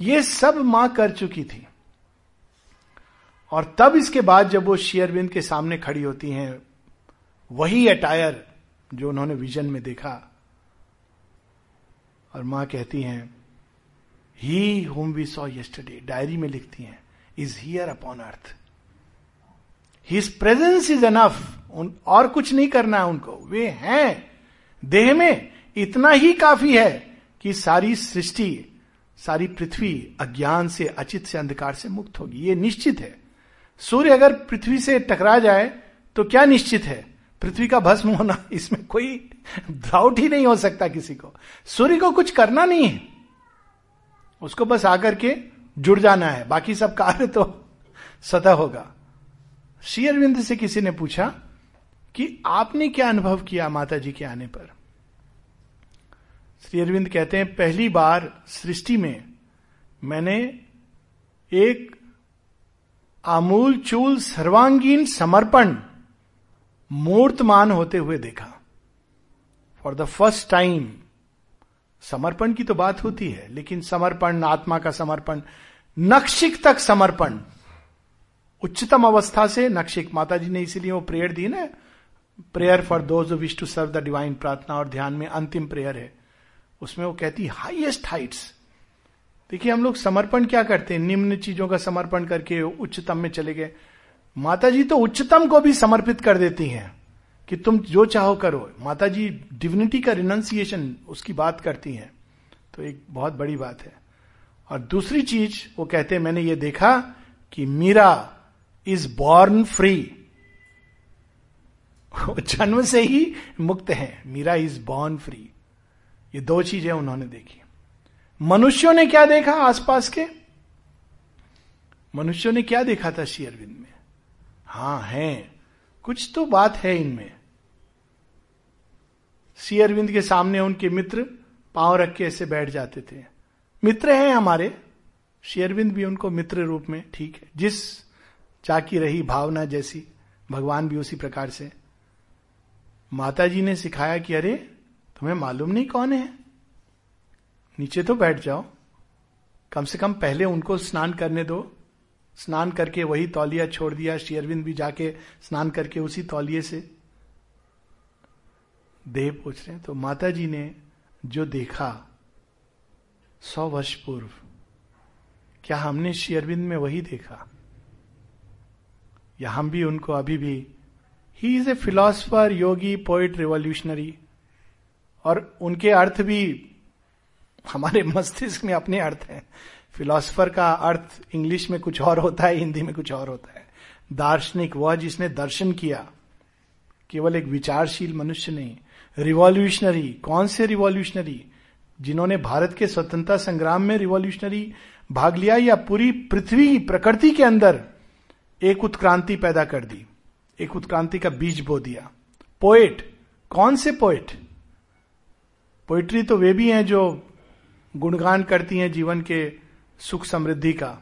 ये सब माँ कर चुकी थी। और तब इसके बाद जब वो शेयरविंद के सामने खड़ी होती हैं, वही अटायर जो उन्होंने विजन में देखा, और माँ कहती हैं he whom we saw yesterday diary में लिखती हैं is here upon earth his presence is enough और कुछ नहीं करना है उनको। वे हैं। देह में इतना ही काफ़ी है कि सारी सृष्टि, सारी पृथ्वी अज्ञान से, अचित से, अंधकार से मुक्त होगी। ये निश्चित है। सूर्य अगर पृथ्वी से टकरा जाए तो क्या निश्चित है? पृथ्वी का भस्म होना, (laughs) इसमें कोई डाउट ही नहीं हो सकता किसी को। सूर्य को कुछ करना नहीं है। उसको बस आकर के जुड़ जाना है। बाकी सब कार्य तो (laughs) सतह होगा। श्री अरविंद से किसी ने पूछा कि आपने क्या अनुभव किया माता जी के आने पर? श्री अरविंद कहते हैं, पहली बार सृष्टि में मैंने एक आमूल चूल सर्वांगीण समर्पण मूर्तमान होते हुए देखा। फॉर द फ़र्स्ट टाइम समर्पण की तो बात होती है, लेकिन समर्पण, आत्मा का समर्पण, नक्षिक तक समर्पण, उच्चतम अवस्था से नक्षिक। माता जी ने इसीलिए वो प्रेयर दी ना prayer for those wish to serve the divine प्रार्थना और ध्यान में अंतिम प्रेयर है। उसमें वो कहती हाईएस्ट हाइट्स देखिए, हम लोग समर्पण क्या करते हैं? निम्न चीज़ों का समर्पण करके उच्चतम में चले गए। माता जी तो उच्चतम को भी समर्पित कर देती हैं कि तुम जो चाहो करो। माता जी डिविनिटी का रिनाउंसिएशन उसकी बात करती हैं। तो एक बहुत बड़ी बात है। और दूसरी चीज़, वो कहते हैं, मैंने ये देखा कि मीरा इज़ बॉर्न फ्री जन्म से ही मुक्त है। मीरा इज़ बॉर्न फ्री ये दो चीज़ें उन्होंने देखी। मनुष्यों ने क्या देखा आसपास के? मनुष्यों ने क्या देखा था श्री अरविंद में? हाँ, है। कुछ तो बात है इनमें। श्री अरविंद के सामने उनके मित्र पाँव रख के ऐसे बैठ जाते थे। मित्र हैं हमारे। श्री अरविंद भी उनको मित्र रूप में ठीक है। जिस चाकी रही भावना जैसी, भगवान भी उसी प्रकार से माता जी ने सिखाया कि अरे, तुम्हें मालूम नहीं कौन है? नीचे तो बैठ जाओ। कम से कम पहले उनको स्नान करने दो। स्नान करके वही तौलिया छोड़ दिया शेयरविंद भी जाके स्नान करके उसी तौलिए से। देह पूछ रहे हैं। तो माता जी ने जो देखा, सौ वर्ष पूर्व, क्या हमने शेयरविंद में वही देखा? या हम भी उनको अभी भी he is a philosopher yogi poet revolutionary और उनके अर्थ भी हमारे मस्तिष्क में अपने अर्थ हैं। फिलोसफर का अर्थ इंग्लिश में कुछ और होता है, हिंदी में कुछ और होता है। दार्शनिक वह जिसने दर्शन किया, केवल एक विचारशील मनुष्य नहीं। रिवॉल्यूशनरी कौन से रिवॉल्यूशनरी जिन्होंने भारत के स्वतंत्रता संग्राम में रिवॉल्यूशनरी भाग लिया या पूरी पृथ्वी प्रकृति के अंदर एक उत्क्रांति पैदा कर दी। एक उत्क्रांति का बीज बो दिया। पोएट कौन से पोएट पोइट्री तो वे भी हैं जो गुणगान करती हैं जीवन के सुख समृद्धि का।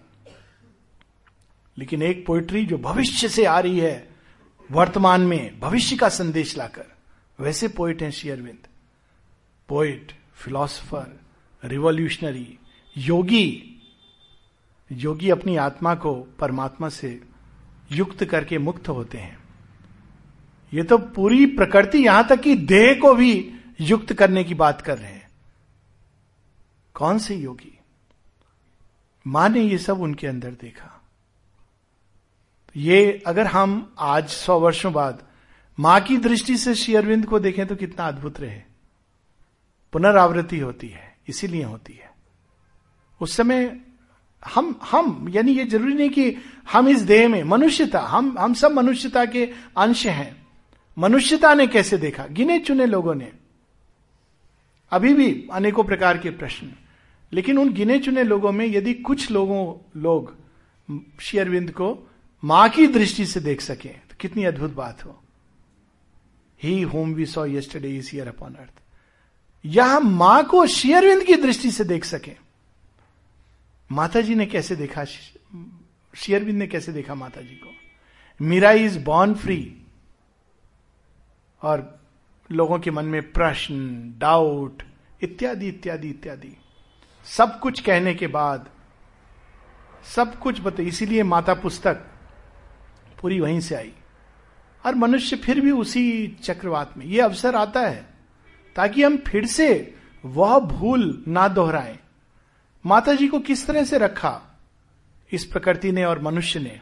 लेकिन एक पोइट्री जो भविष्य से आ रही है, वर्तमान में, भविष्य का संदेश लाकर। वैसे पोइट हैं Shri Aurobindo. Poet philosopher revolutionary yogi. योगी अपनी आत्मा को परमात्मा से युक्त करके मुक्त होते हैं। ये तो पूरी प्रकृति यहाँ तक कि देह को भी युक्त करने की बात कर रहे हैं। कौन से योगी? माँ ने ये सब उनके अंदर देखा। ये अगर हम आज सौ वर्षों बाद माँ की दृष्टि से श्री अरविंद को देखें तो कितना अद्भुत रहे। पुनरावृत्ति होती है, इसीलिए होती है। उस समय हम हम, यानी ये ज़रूरी नहीं कि हम इस देह में, मनुष्यता, हम हम सब मनुष्यता के अंश हैं। मनुष्यता ने कैसे देखा? गिने चुने लोगों ने। अभी भी अनेकों प्रकार के प्रश्न। लेकिन उन गिने चुने लोगों में यदि कुछ लोगों, लोग शेयरविंद को माँ की दृष्टि से देख सके तो कितनी अद्भुत बात हो। He whom we saw yesterday is here upon earth यह माँ को शेयरविंद की दृष्टि से देख सके। माता जी ने कैसे देखा? शेयरविंद ने कैसे देखा माता जी को? मीरा इज़ बॉर्न फ्री और लोगों के मन में प्रश्न डाउट इत्यादि इत्यादि इत्यादि। सब कुछ कहने के बाद, सब कुछ बता, इसीलिए माता पुस्तक पूरी वहीं से आई। और मनुष्य फिर भी उसी चक्रवात में, ये अवसर आता है, ताकि हम फिर से वह भूल ना दोहराएँ। माता जी को किस तरह से रखा? इस प्रकृति ने और मनुष्य ने।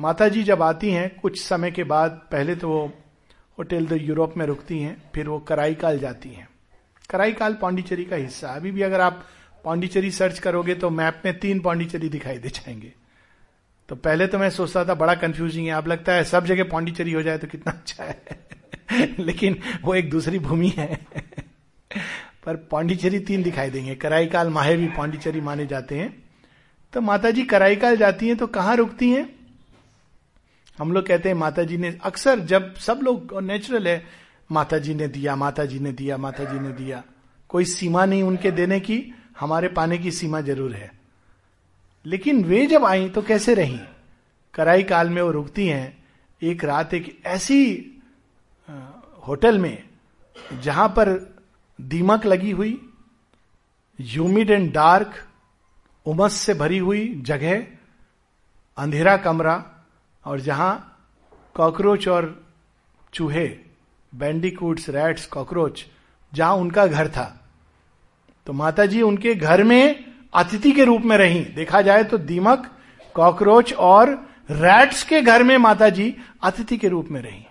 माता जी जब आती हैं, कुछ समय के बाद, पहले तो वो होटल तो यूरोप में रुकती हैं, फिर वो कराईकाल जाती हैं। कराईकाल पांडिचेरी का हिस्सा। अभी भी अगर आप पांडिचेरी सर्च करोगे तो मैप में तीन पांडिचेरी दिखाई दे जाएँगे। तो पहले तो मैं सोचता था, बड़ा कंफ्यूजिंग है। अब लगता है सब जगह पांडिचेरी हो जाए तो कितना अच्छा है। (laughs) लेकिन वो एक दूसरी भूमि है। (laughs) पर पांडिचेरी तीन दिखाई देंगे। कराईकाल माहे भी पांडिचेरी माने जाते हैं। तो माता जी कराईकाल जाती हैं तो कहाँ रुकती हैं? हम लोग कहते हैं माता जी ने, अक्सर जब सब लोग नेचुरल है माता जी ने दिया माता जी ने दिया माता जी ने दिया। कोई सीमा नहीं उनके देने की, हमारे पाने की सीमा ज़रूर है। लेकिन वे जब आई तो कैसे रही? कराई काल में वो रुकती हैं, एक रात एक ऐसी होटल में, जहाँ पर दीमक लगी हुई ह्यूमिड एंड डार्क उमस से भरी हुई जगह, अंधेरा कमरा और जहाँ कॉकरोच और चूहे बैंडिकूट्स रैट्स कॉकरोच, जहाँ उनका घर था तो माता जी उनके घर में अतिथि के रूप में रही। देखा जाए तो दीमक, कॉकरोच और रैट्स के घर में माता जी अतिथि के रूप में रही।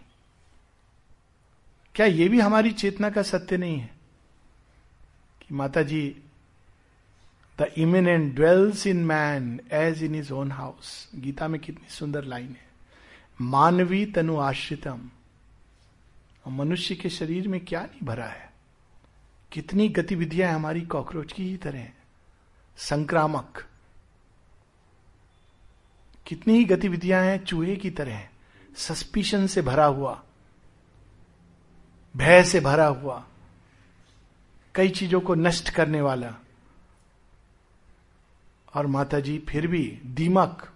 क्या यह भी हमारी चेतना का सत्य नहीं है कि माता जी the immanent dwells in man as in his own house Gita में कितनी सुंदर लाइन है। मानवी तनु आश्रितम। मनुष्य के शरीर में क्या नहीं भरा है? कितनी गतिविधियाँ हमारी कॉकरोच की ही तरह। संक्रामक। कितनी ही गतिविधियाँ हैं चूहे की तरह। सस्पिशन से भरा हुआ। भय से भरा हुआ। कई चीज़ों को नष्ट करने वाला। और माता जी फिर भी दीमक।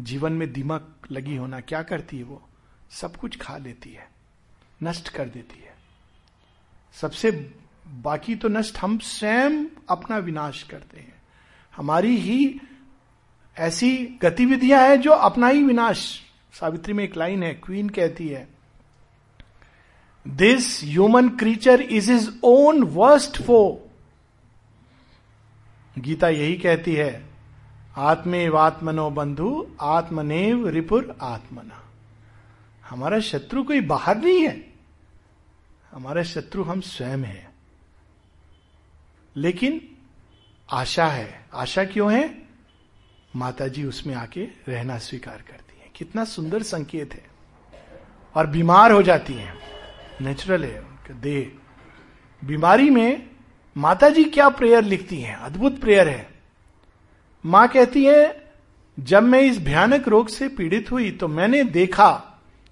जीवन में दिमक लगी होना क्या करती है वो? सब कुछ खा लेती है, नष्ट कर देती है। सबसे बाकी तो नष्ट हम स्वयं अपना विनाश करते हैं। हमारी ही ऐसी गतिविधियाँ हैं जो अपना ही विनाश। सावित्री में एक लाइन है, क्वीन कहती है this human creature is his own worst foe Gita यही कहती है आत्मेवात्मनो बंधु आत्मनेव रिपुर आत्मना। हमारा शत्रु कोई बाहर नहीं है। हमारा शत्रु हम स्वयं है। लेकिन आशा है। आशा क्यों है? माता जी उसमें आके रहना स्वीकार करती है। कितना सुंदर संकेत है। और बीमार हो जाती है। नेचुरल है उनका देह। बीमारी में माता जी क्या प्रेयर लिखती हैं? अद्भुत प्रेयर है। माँ कहती है, जब मैं इस भयानक रोग से पीड़ित हुई तो मैंने देखा,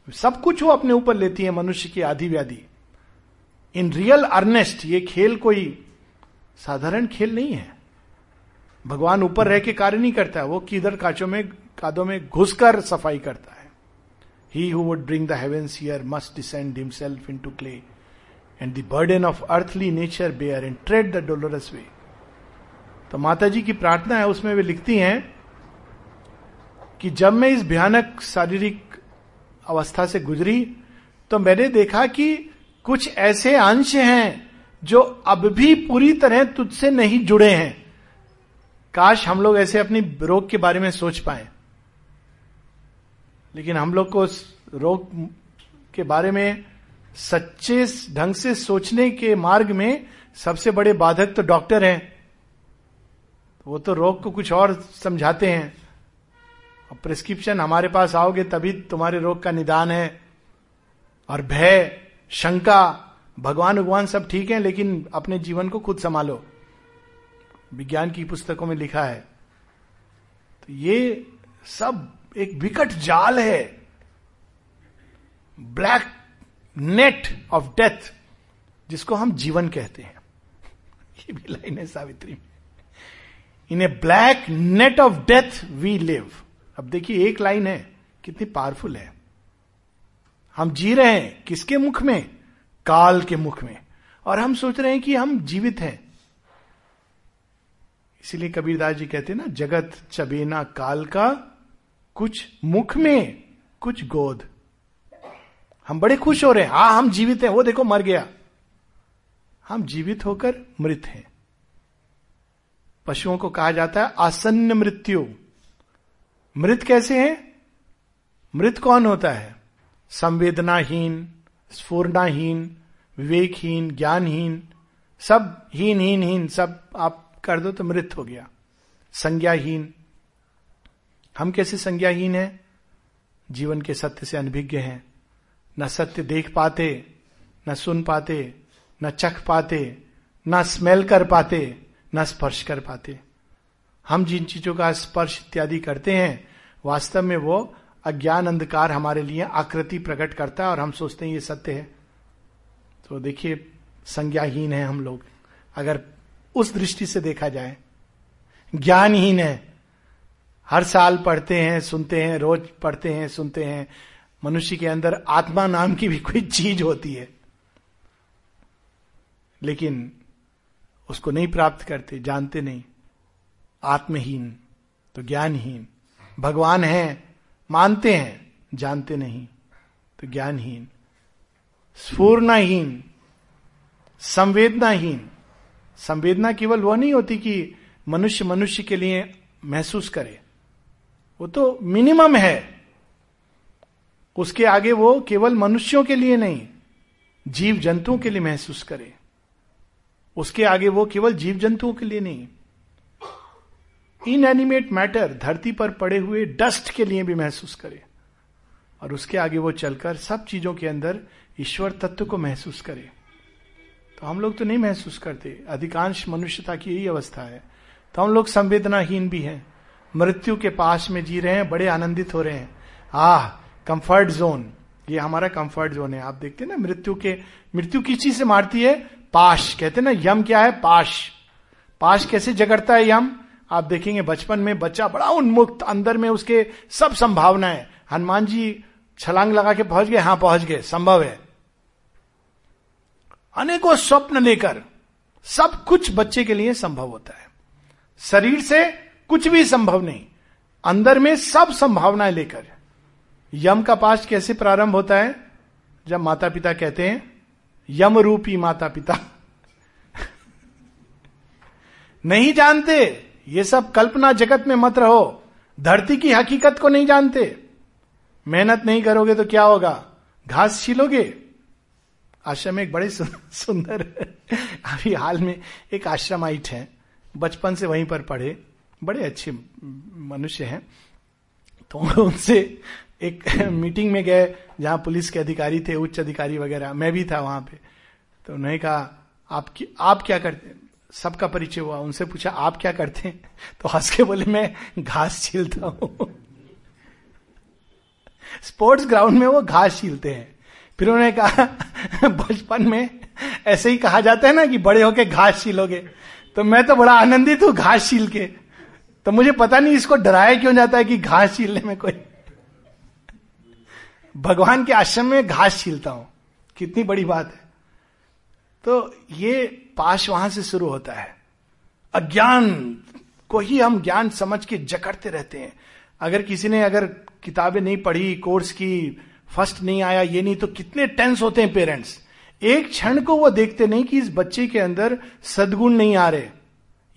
सब कुछ वो अपने ऊपर लेती है मनुष्य की आधि व्याधि। इन रियल अर्नेस्ट ये खेल कोई साधारण खेल नहीं है। भगवान ऊपर रह के कार्य नहीं करता है वो किधर काचों में कादों में घुसकर सफ़ाई करता है। He who would bring the heavens here must descend himself into clay and the burden of earthly nature bear and tread the dolorous way तो माता जी की प्रार्थना है, उसमें वे लिखती हैं कि जब मैं इस भयानक शारीरिक अवस्था से गुजरी तो मैंने देखा कि कुछ ऐसे अंश हैं जो अब भी पूरी तरह तुझसे नहीं जुड़े हैं। काश हम लोग ऐसे अपनी रोग के बारे में सोच पाए। लेकिन हम लोग को रोग के बारे में सच्चे ढंग से सोचने के मार्ग में सबसे बड़े बाधक तो डॉक्टर हैं। वो तो रोग को कुछ और समझाते हैं। और प्रिस्क्रिप्शन हमारे पास आओगे तभी तुम्हारे रोग का निदान है और भय, शंका, भगवान भगवान सब ठीक है, लेकिन अपने जीवन को खुद संभालो। विज्ञान की पुस्तकों में लिखा है। तो ये सब एक विकट जाल है। ब्लैक नेट ऑफ़ डेथ, जिसको हम जीवन कहते हैं। (laughs) ये भी लाइन है सावित्री में। In a black net of death we live अब देखिए, एक लाइन है, कितनी पावरफुल है। हम जी रहे हैं किसके मुख में? काल के मुख में। और हम सोच रहे हैं कि हम जीवित हैं। इसीलिए कबीरदास जी कहते हैं ना, जगत चबेना काल का कुछ मुख में कुछ गोद। हम बड़े खुश हो रहे हैं। हा, हम जीवित हैं। वो देखो, मर गया। हम जीवित होकर मृत हैं। पशुओं को कहा जाता है आसन्न मृत्यु। मृत कैसे है? मृत कौन होता है? संवेदनाहीन, स्फूर्णाहीन, विवेकहीन, ज्ञानहीन, सब हीन हीन हीन, सब आप कर दो तो मृत हो गया। संज्ञाहीन। हम कैसे संज्ञाहीन हैं? जीवन के सत्य से अनभिज्ञ हैं। न सत्य देख पाते, न सुन पाते, न चख पाते, न स्मेल कर पाते न स्पर्श कर पाते। हम जिन चीज़ों का स्पर्श इत्यादि करते हैं, वास्तव में वो अज्ञान अंधकार हमारे लिए आकृति प्रकट करता है और हम सोचते हैं ये सत्य है। तो देखिए, संज्ञाहीन है हम लोग। अगर उस दृष्टि से देखा जाए, ज्ञानहीन है। हर साल पढ़ते हैं, सुनते हैं, रोज पढ़ते हैं, सुनते हैं। मनुष्य के अंदर आत्मा नाम की भी कोई चीज़ होती है। लेकिन उसको नहीं प्राप्त करते, जानते नहीं। आत्महीन तो ज्ञानहीन। भगवान है, मानते हैं, जानते नहीं तो ज्ञानहीन। स्फूर्णाहीन, संवेदनाहीन। संवेदना केवल वो नहीं होती कि मनुष्य मनुष्य के लिए महसूस करे। वो तो मिनिमम है। उसके आगे वो केवल मनुष्यों के लिए नहीं जीव जंतुओं के लिए महसूस करे। उसके आगे वो केवल जीव जंतुओं के लिए नहीं इन एनिमेट मैटर धरती पर पड़े हुए डस्ट के लिए भी महसूस करे। और उसके आगे वो चलकर सब चीज़ों के अंदर ईश्वर तत्व को महसूस करे। तो हम लोग तो नहीं महसूस करते। अधिकांश मनुष्यता की यही अवस्था है। तो हम लोग संवेदनाहीन भी हैं। मृत्यु के पास में जी रहे हैं, बड़े आनंदित हो रहे हैं। आह कंफर्ट जोन ये हमारा कंफर्ट जोन है। आप देखते हैं ना, मृत्यु के, मृत्यु किस चीज़ से मारती है? पाश। कहते हैं ना, यम क्या है? पाश। पाश कैसे जगड़ता है यम? आप देखेंगे बचपन में बच्चा बड़ा उन्मुक्त, अंदर में उसके सब संभावनाएँ। हनुमान जी छलांग लगा के पहुँच गए हाँ पहुँच गए, संभव है। अनेकों स्वप्न लेकर सब कुछ बच्चे के लिए संभव होता है। शरीर से कुछ भी संभव नहीं, अंदर में सब संभावनाएँ लेकर। यम का पास कैसे प्रारंभ होता है? जब माता पिता कहते हैं यम रूपी माता पिता नहीं जानते, ये सब कल्पना जगत में मत रहो। धरती की हकीकत को नहीं जानते। मेहनत नहीं करोगे तो क्या होगा? घास छीलोगे? आश्रम में एक बड़े सुंदर, अभी हाल में एक आश्रम आइट है। बचपन से वहीं पर पढ़े। बड़े अच्छे मनुष्य हैं। तो उनसे एक (laughs) मीटिंग में गए, जहाँ पुलिस के अधिकारी थे, उच्च अधिकारी वगैरह, मैं भी था वहाँ पे। तो उन्होंने कहा, आप आप क्या करते सबका परिचय हुआ, उनसे पूछा, आप क्या करते हैं? तो हंस के बोले, मैं घास छीलता हूँ। स्पोर्ट्स ग्राउंड में वो घास छीलते हैं। फिर उन्होंने कहा, (laughs) बचपन में ऐसे ही कहा जाता है ना कि बड़े होके घास छीलोगे। तो मैं तो बड़ा आनंदित हूँ घास छील के। तो मुझे पता नहीं इसको डराया क्यों जाता है कि घास छीलने में कोई भगवान के आश्रम में घास छीलता हूँ। कितनी बड़ी बात है। तो ये पाश वहाँ से शुरू होता है। अज्ञान को ही हम ज्ञान समझ के जकड़ते रहते हैं। अगर किसी ने अगर किताबें नहीं पढ़ी, कोर्स की, फ़र्स्ट नहीं आया, ये नहीं तो कितने टेंस होते हैं पेरेंट्स एक क्षण को वो देखते नहीं कि इस बच्चे के अंदर सदगुण नहीं आ रहे।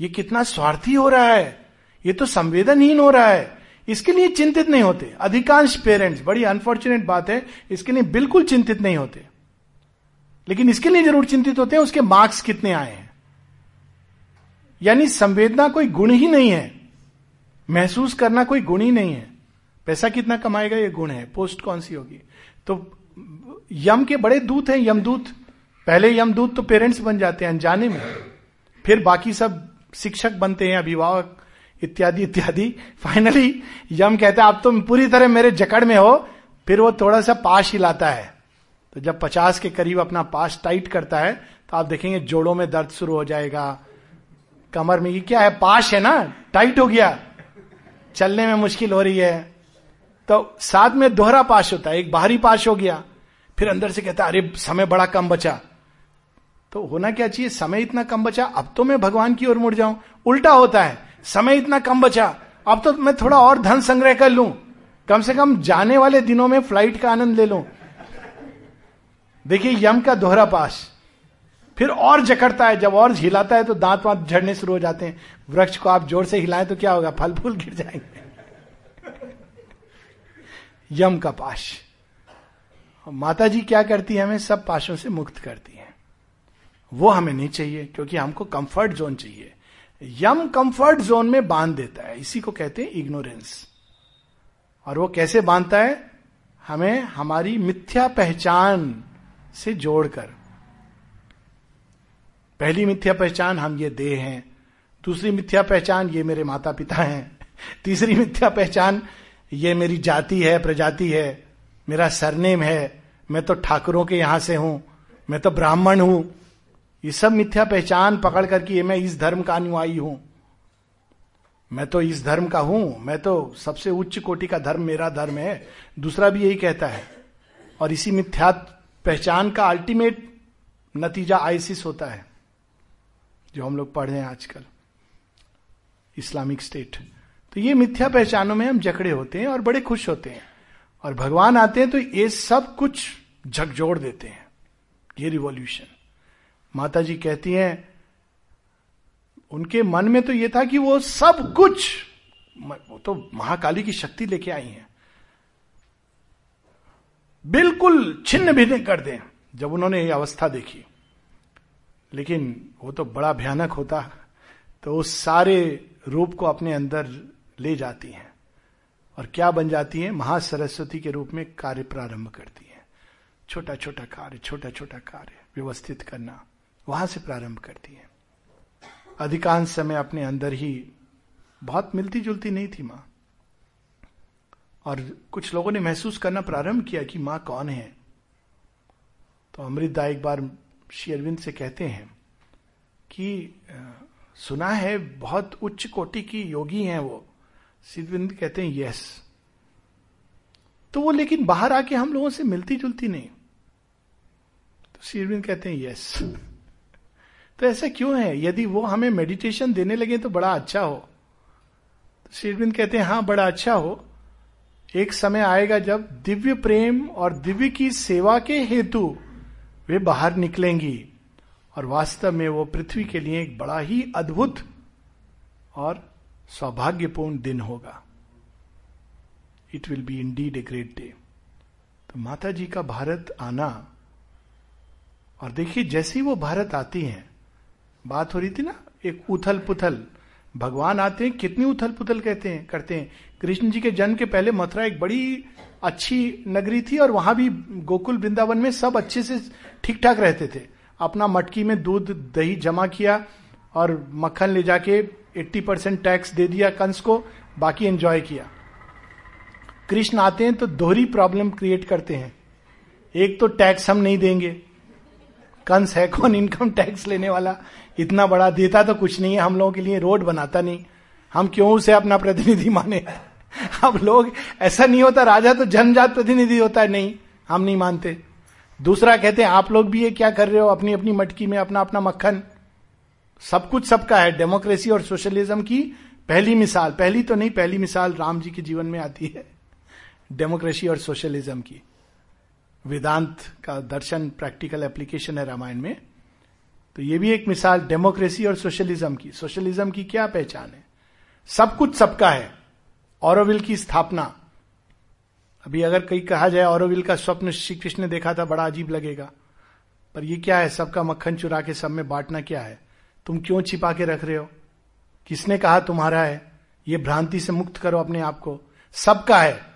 ये कितना स्वार्थी हो रहा है। ये तो संवेदनहीन हो रहा है। इसके लिए चिंतित नहीं होते। अधिकांश पेरेंट्स बड़ी अनफॉर्चुनेट बात है, इसके लिए बिल्कुल चिंतित नहीं होते। लेकिन इसके लिए ज़रूर चिंतित होते हैं, उसके मार्क्स कितने आए हैं। यानी संवेदना कोई गुण ही नहीं है। महसूस करना कोई गुण ही नहीं है। पैसा कितना कमाएगा ये गुण है। पोस्ट कौन सी होगी? तो यम के बड़े दूत हैं, यमदूत। पहले यमदूत तो पेरेंट्स बन जाते हैं अनजाने में। फिर बाकी सब शिक्षक बनते हैं, अभिभावक। इत्यादि इत्यादि। फाइनली यम कहता है, आप तो पूरी तरह मेरे जकड़ में हो, फिर वो थोड़ा सा पास हिलाता है। तो जब पचास के करीब अपना पास टाइट करता है तो आप देखेंगे जोड़ों में दर्द शुरू हो जाएगा। कमर में ये क्या है पाश है ना? टाइट हो गया। चलने में मुश्किल हो रही है। तो साथ में दोहरा पाश होता है, एक बाहरी पाश हो गया। फिर अंदर से कहता है, अरे, समय बड़ा कम बचा। तो होना क्या चाहिए? समय इतना कम बचा, अब तो मैं भगवान की ओर मुड़ जाऊँ। उल्टा होता है। समय इतना कम बचा। अब तो मैं थोड़ा और धन संग्रह कर लू। कम से कम जाने वाले दिनों में फ़्लाइट का आनंद ले लूँ। देखिए, यम का दोहरा पास। फिर और जकड़ता है। जब और हिलाता है तो दांत वांत झड़ने शुरू हो जाते हैं। वृक्ष को आप ज़ोर से हिलाएँ तो क्या होगा? फल फूल गिर जाएँगे। यम का पाश माता जी क्या करती है? हमें सब पाशों से मुक्त करती है। वो हमें नहीं चाहिए, क्योंकि हमको कंफर्ट जोन चाहिए। यम कंफर्ट जोन में बाँध देता है। इसी को कहते हैं इग्नोरेंस और वो कैसे बांधता है? हमें हमारी मिथ्या पहचान से जोड़कर। पहली मिथ्या पहचान हम ये देह हैं, दूसरी मिथ्या पहचान ये मेरे माता पिता हैं, तीसरी मिथ्या पहचान ये मेरी जाति है, प्रजाति है, मेरा सरनेम है, मैं तो ठाकुरों के यहाँ से हूँ, मैं तो ब्राह्मण हूँ। ये सब मिथ्या पहचान पकड़ करके ये मैं इस धर्म का अनुयायी हूँ। मैं तो इस धर्म का हूँ। मैं तो सबसे उच्च कोटि का धर्म, मेरा धर्म है। दूसरा भी यही कहता है। और इसी मिथ्या पहचान का अल्टीमेट नतीजा आइसिस होता है, जो हम लोग पढ़ रहे हैं आजकल। Islamic State. तो ये मिथ्या पहचानों में हम जकड़े होते हैं और बड़े खुश होते हैं। और भगवान आते हैं तो ये सब कुछ झकझोड़ देते हैं। ये रिवॉल्यूशन माता जी कहती हैं, उनके मन में तो ये था कि वो सब कुछ वो तो महाकाली की शक्ति लेके आई हैं। बिल्कुल छिन्न भिन्न कर दें, जब उन्होंने ये अवस्था देखी। लेकिन वो तो बड़ा भयानक होता तो उस सारे रूप को अपने अंदर ले जाती हैं और क्या बन जाती है? महासरस्वती के रूप में कार्य प्रारंभ करती है। छोटा छोटा कार्य छोटा छोटा कार्य व्यवस्थित करना। वहाँ से प्रारंभ करती है। अधिकांश समय अपने अंदर ही बहुत मिलती जुलती नहीं थी माँ। और कुछ लोगों ने महसूस करना प्रारंभ किया कि माँ कौन है। तो अमृतदा एक बार श्री अरविंद से कहते हैं कि सुना है बहुत उच्च कोटि की योगी हैं वो। सिद्धविंद कहते हैं, यस। तो वो लेकिन बाहर आके हम लोगों से मिलती जुलती नहीं। तो श्रीविंद कहते हैं, यस। तो ऐसा क्यों है? यदि वो हमें मेडिटेशन देने लगे तो बड़ा अच्छा हो। तो श्रीविंद कहते हैं हाँ बड़ा अच्छा हो। एक समय आएगा जब दिव्य प्रेम और दिव्य की सेवा के हेतु वे बाहर निकलेंगी और वास्तव में वो पृथ्वी के लिए एक बड़ा ही अद्भुत और सौभाग्यपूर्ण दिन होगा। It will be indeed a great day तो माता जी का भारत आना, और देखिए जैसे ही वो भारत आती हैं बात हो रही थी ना, एक उथल पुथल भगवान आते हैं, कितनी उथल पुथल कहते हैं, करते हैं। कृष्ण जी के जन्म के पहले मथुरा एक बड़ी अच्छी नगरी थी और वहाँ भी गोकुल वृंदावन में सब अच्छे से ठीक ठाक रहते थे। अपना मटकी में दूध, दही जमा किया और मक्खन ले जाके 80 परसेंट टैक्स दे दिया कंस को, बाकी एंजॉय किया। कृष्ण आते हैं तो दोहरी प्रॉब्लम क्रिएट करते हैं। एक तो टैक्स हम नहीं देंगे कंस है, कौन इनकम टैक्स लेने वाला? इतना बड़ा देता तो कुछ नहीं है, हम लोगों के लिए रोड बनाता नहीं। हम क्यों उसे अपना प्रतिनिधि माने? हम लोग, ऐसा नहीं होता, राजा तो जनजात प्रतिनिधि होता है, नहीं, हम नहीं मानते। दूसरा कहते हैं, आप लोग भी ये क्या कर रहे हो अपनी अपनी मटकी में अपना अपना मक्खन? सब कुछ सबका है, डेमोक्रेसी और सोशलिज्म की पहली मिसाल। पहली तो नहीं, पहली मिसाल राम जी के जीवन में आती है, डेमोक्रेसी और सोशलिज्म की। वेदांत का दर्शन प्रैक्टिकल एप्लीकेशन है रामायण में। तो ये भी एक मिसाल डेमोक्रेसी और सोशलिज्म की। सोशलिज्म की क्या पहचान है? सब कुछ सबका है। औरविल की स्थापना। अभी अगर कहीं कहा जाए औरविल का स्वप्न श्री कृष्ण ने देखा था, बड़ा अजीब लगेगा। पर ये क्या है? सबका मक्खन चुरा के सब में बांटना क्या है? तुम क्यों छिपा के रख रहे हो? किसने कहा तुम्हारा है? ये भ्रांति से मुक्त करो अपने आप को। सबका है।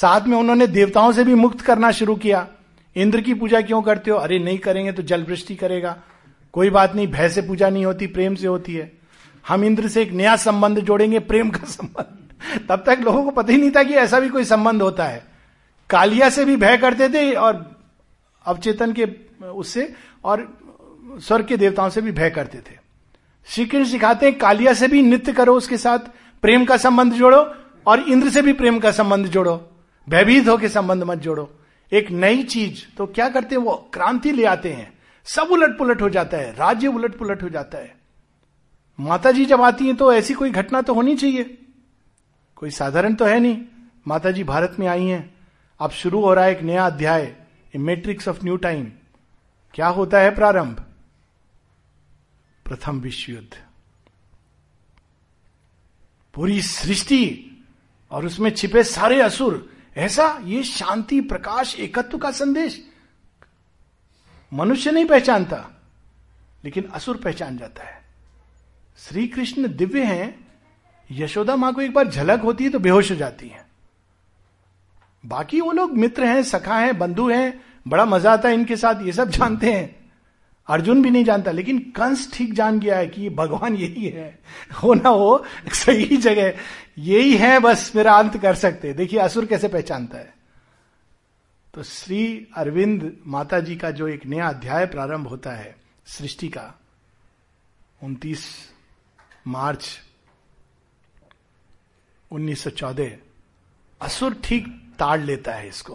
साथ में उन्होंने देवताओं से भी मुक्त करना शुरू किया। इंद्र की पूजा क्यों करते हो? अरे नहीं करेंगे तो जल वृष्टि करेगा। कोई बात नहीं, भय से पूजा नहीं होती, प्रेम से होती है। हम इंद्र से एक नया संबंध जोड़ेंगे, प्रेम का संबंध। तब तक लोगों को पता ही नहीं था कि ऐसा भी कोई संबंध होता है। कालिया से भी भय करते थे और अवचेतन के, उससे, और स्वर्ग के देवताओं से भी भय करते थे। श्री कृष्ण सिखाते हैं, कालिया से भी नृत्य करो उसके साथ, प्रेम का संबंध जोड़ो और इंद्र से भी प्रेम का संबंध जोड़ो। भयभीत होकर संबंध मत जोड़ो। एक नई चीज़ तो क्या करते हैं, वो क्रांति ले आते हैं। सब उलट पुलट हो जाता है, राज्य उलट पुलट हो जाता है। माता जी जब आती हैं तो ऐसी कोई घटना तो होनी चाहिए। कोई साधारण तो है नहीं। माता जी भारत में आई हैं। अब शुरू हो रहा है एक नया अध्याय मेट्रिक्स ऑफ़ न्यू टाइम क्या होता है प्रारंभ? प्रथम विश्व युद्ध। पूरी सृष्टि और उसमें छिपे सारे असुर ऐसा ये शांति, प्रकाश, एकत्व का संदेश। मनुष्य नहीं पहचानता, लेकिन असुर पहचान जाता है। श्री कृष्ण दिव्य हैं, यशोदा माँ को एक बार झलक होती है तो बेहोश हो जाती है। बाकी वो लोग मित्र हैं, सखा हैं, बंधु हैं, बड़ा मज़ा आता है इनके साथ, ये सब जानते हैं। अर्जुन भी नहीं जानता, लेकिन कंस ठीक जान गया है कि ये भगवान (laughs) यही है। हो ना हो, सही जगह। यही है बस, मेरा अंत कर सकते। देखिए, असुर कैसे पहचानता है? तो श्री अरविंद माता जी का जो एक नया अध्याय प्रारंभ होता है, सृष्टि का, उनतीस मार्च 1914 असुर ठीक ताड़ लेता है इसको।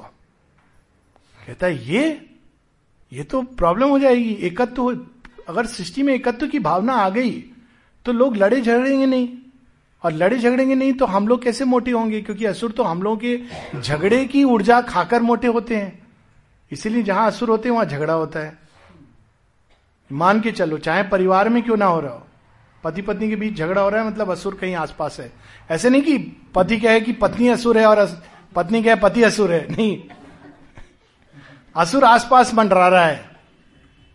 कहता है, ये ये तो प्रॉब्लम हो जाएगी। एकत्व अगर सृष्टि में एकत्व की भावना आ गई तो लोग लड़े झगड़ेंगे नहीं। और लड़े झगड़ेंगे नहीं तो हम लोग कैसे मोटे होंगे? क्योंकि असुर तो हम लोगों के झगड़े की ऊर्जा खाकर मोटे होते हैं। इसीलिए जहाँ असुर होते हैं, वहाँ झगड़ा होता है। मान के चलो, चाहे परिवार में क्यों ना हो रहा हो। पति पत्नी के बीच झगड़ा हो रहा है मतलब असुर कहीं आसपास है। ऐसे नहीं कि पति कहे कि पत्नी असुर है और पत्नी कहे पति असुर है। नहीं असुर आसपास मंडरा रहा है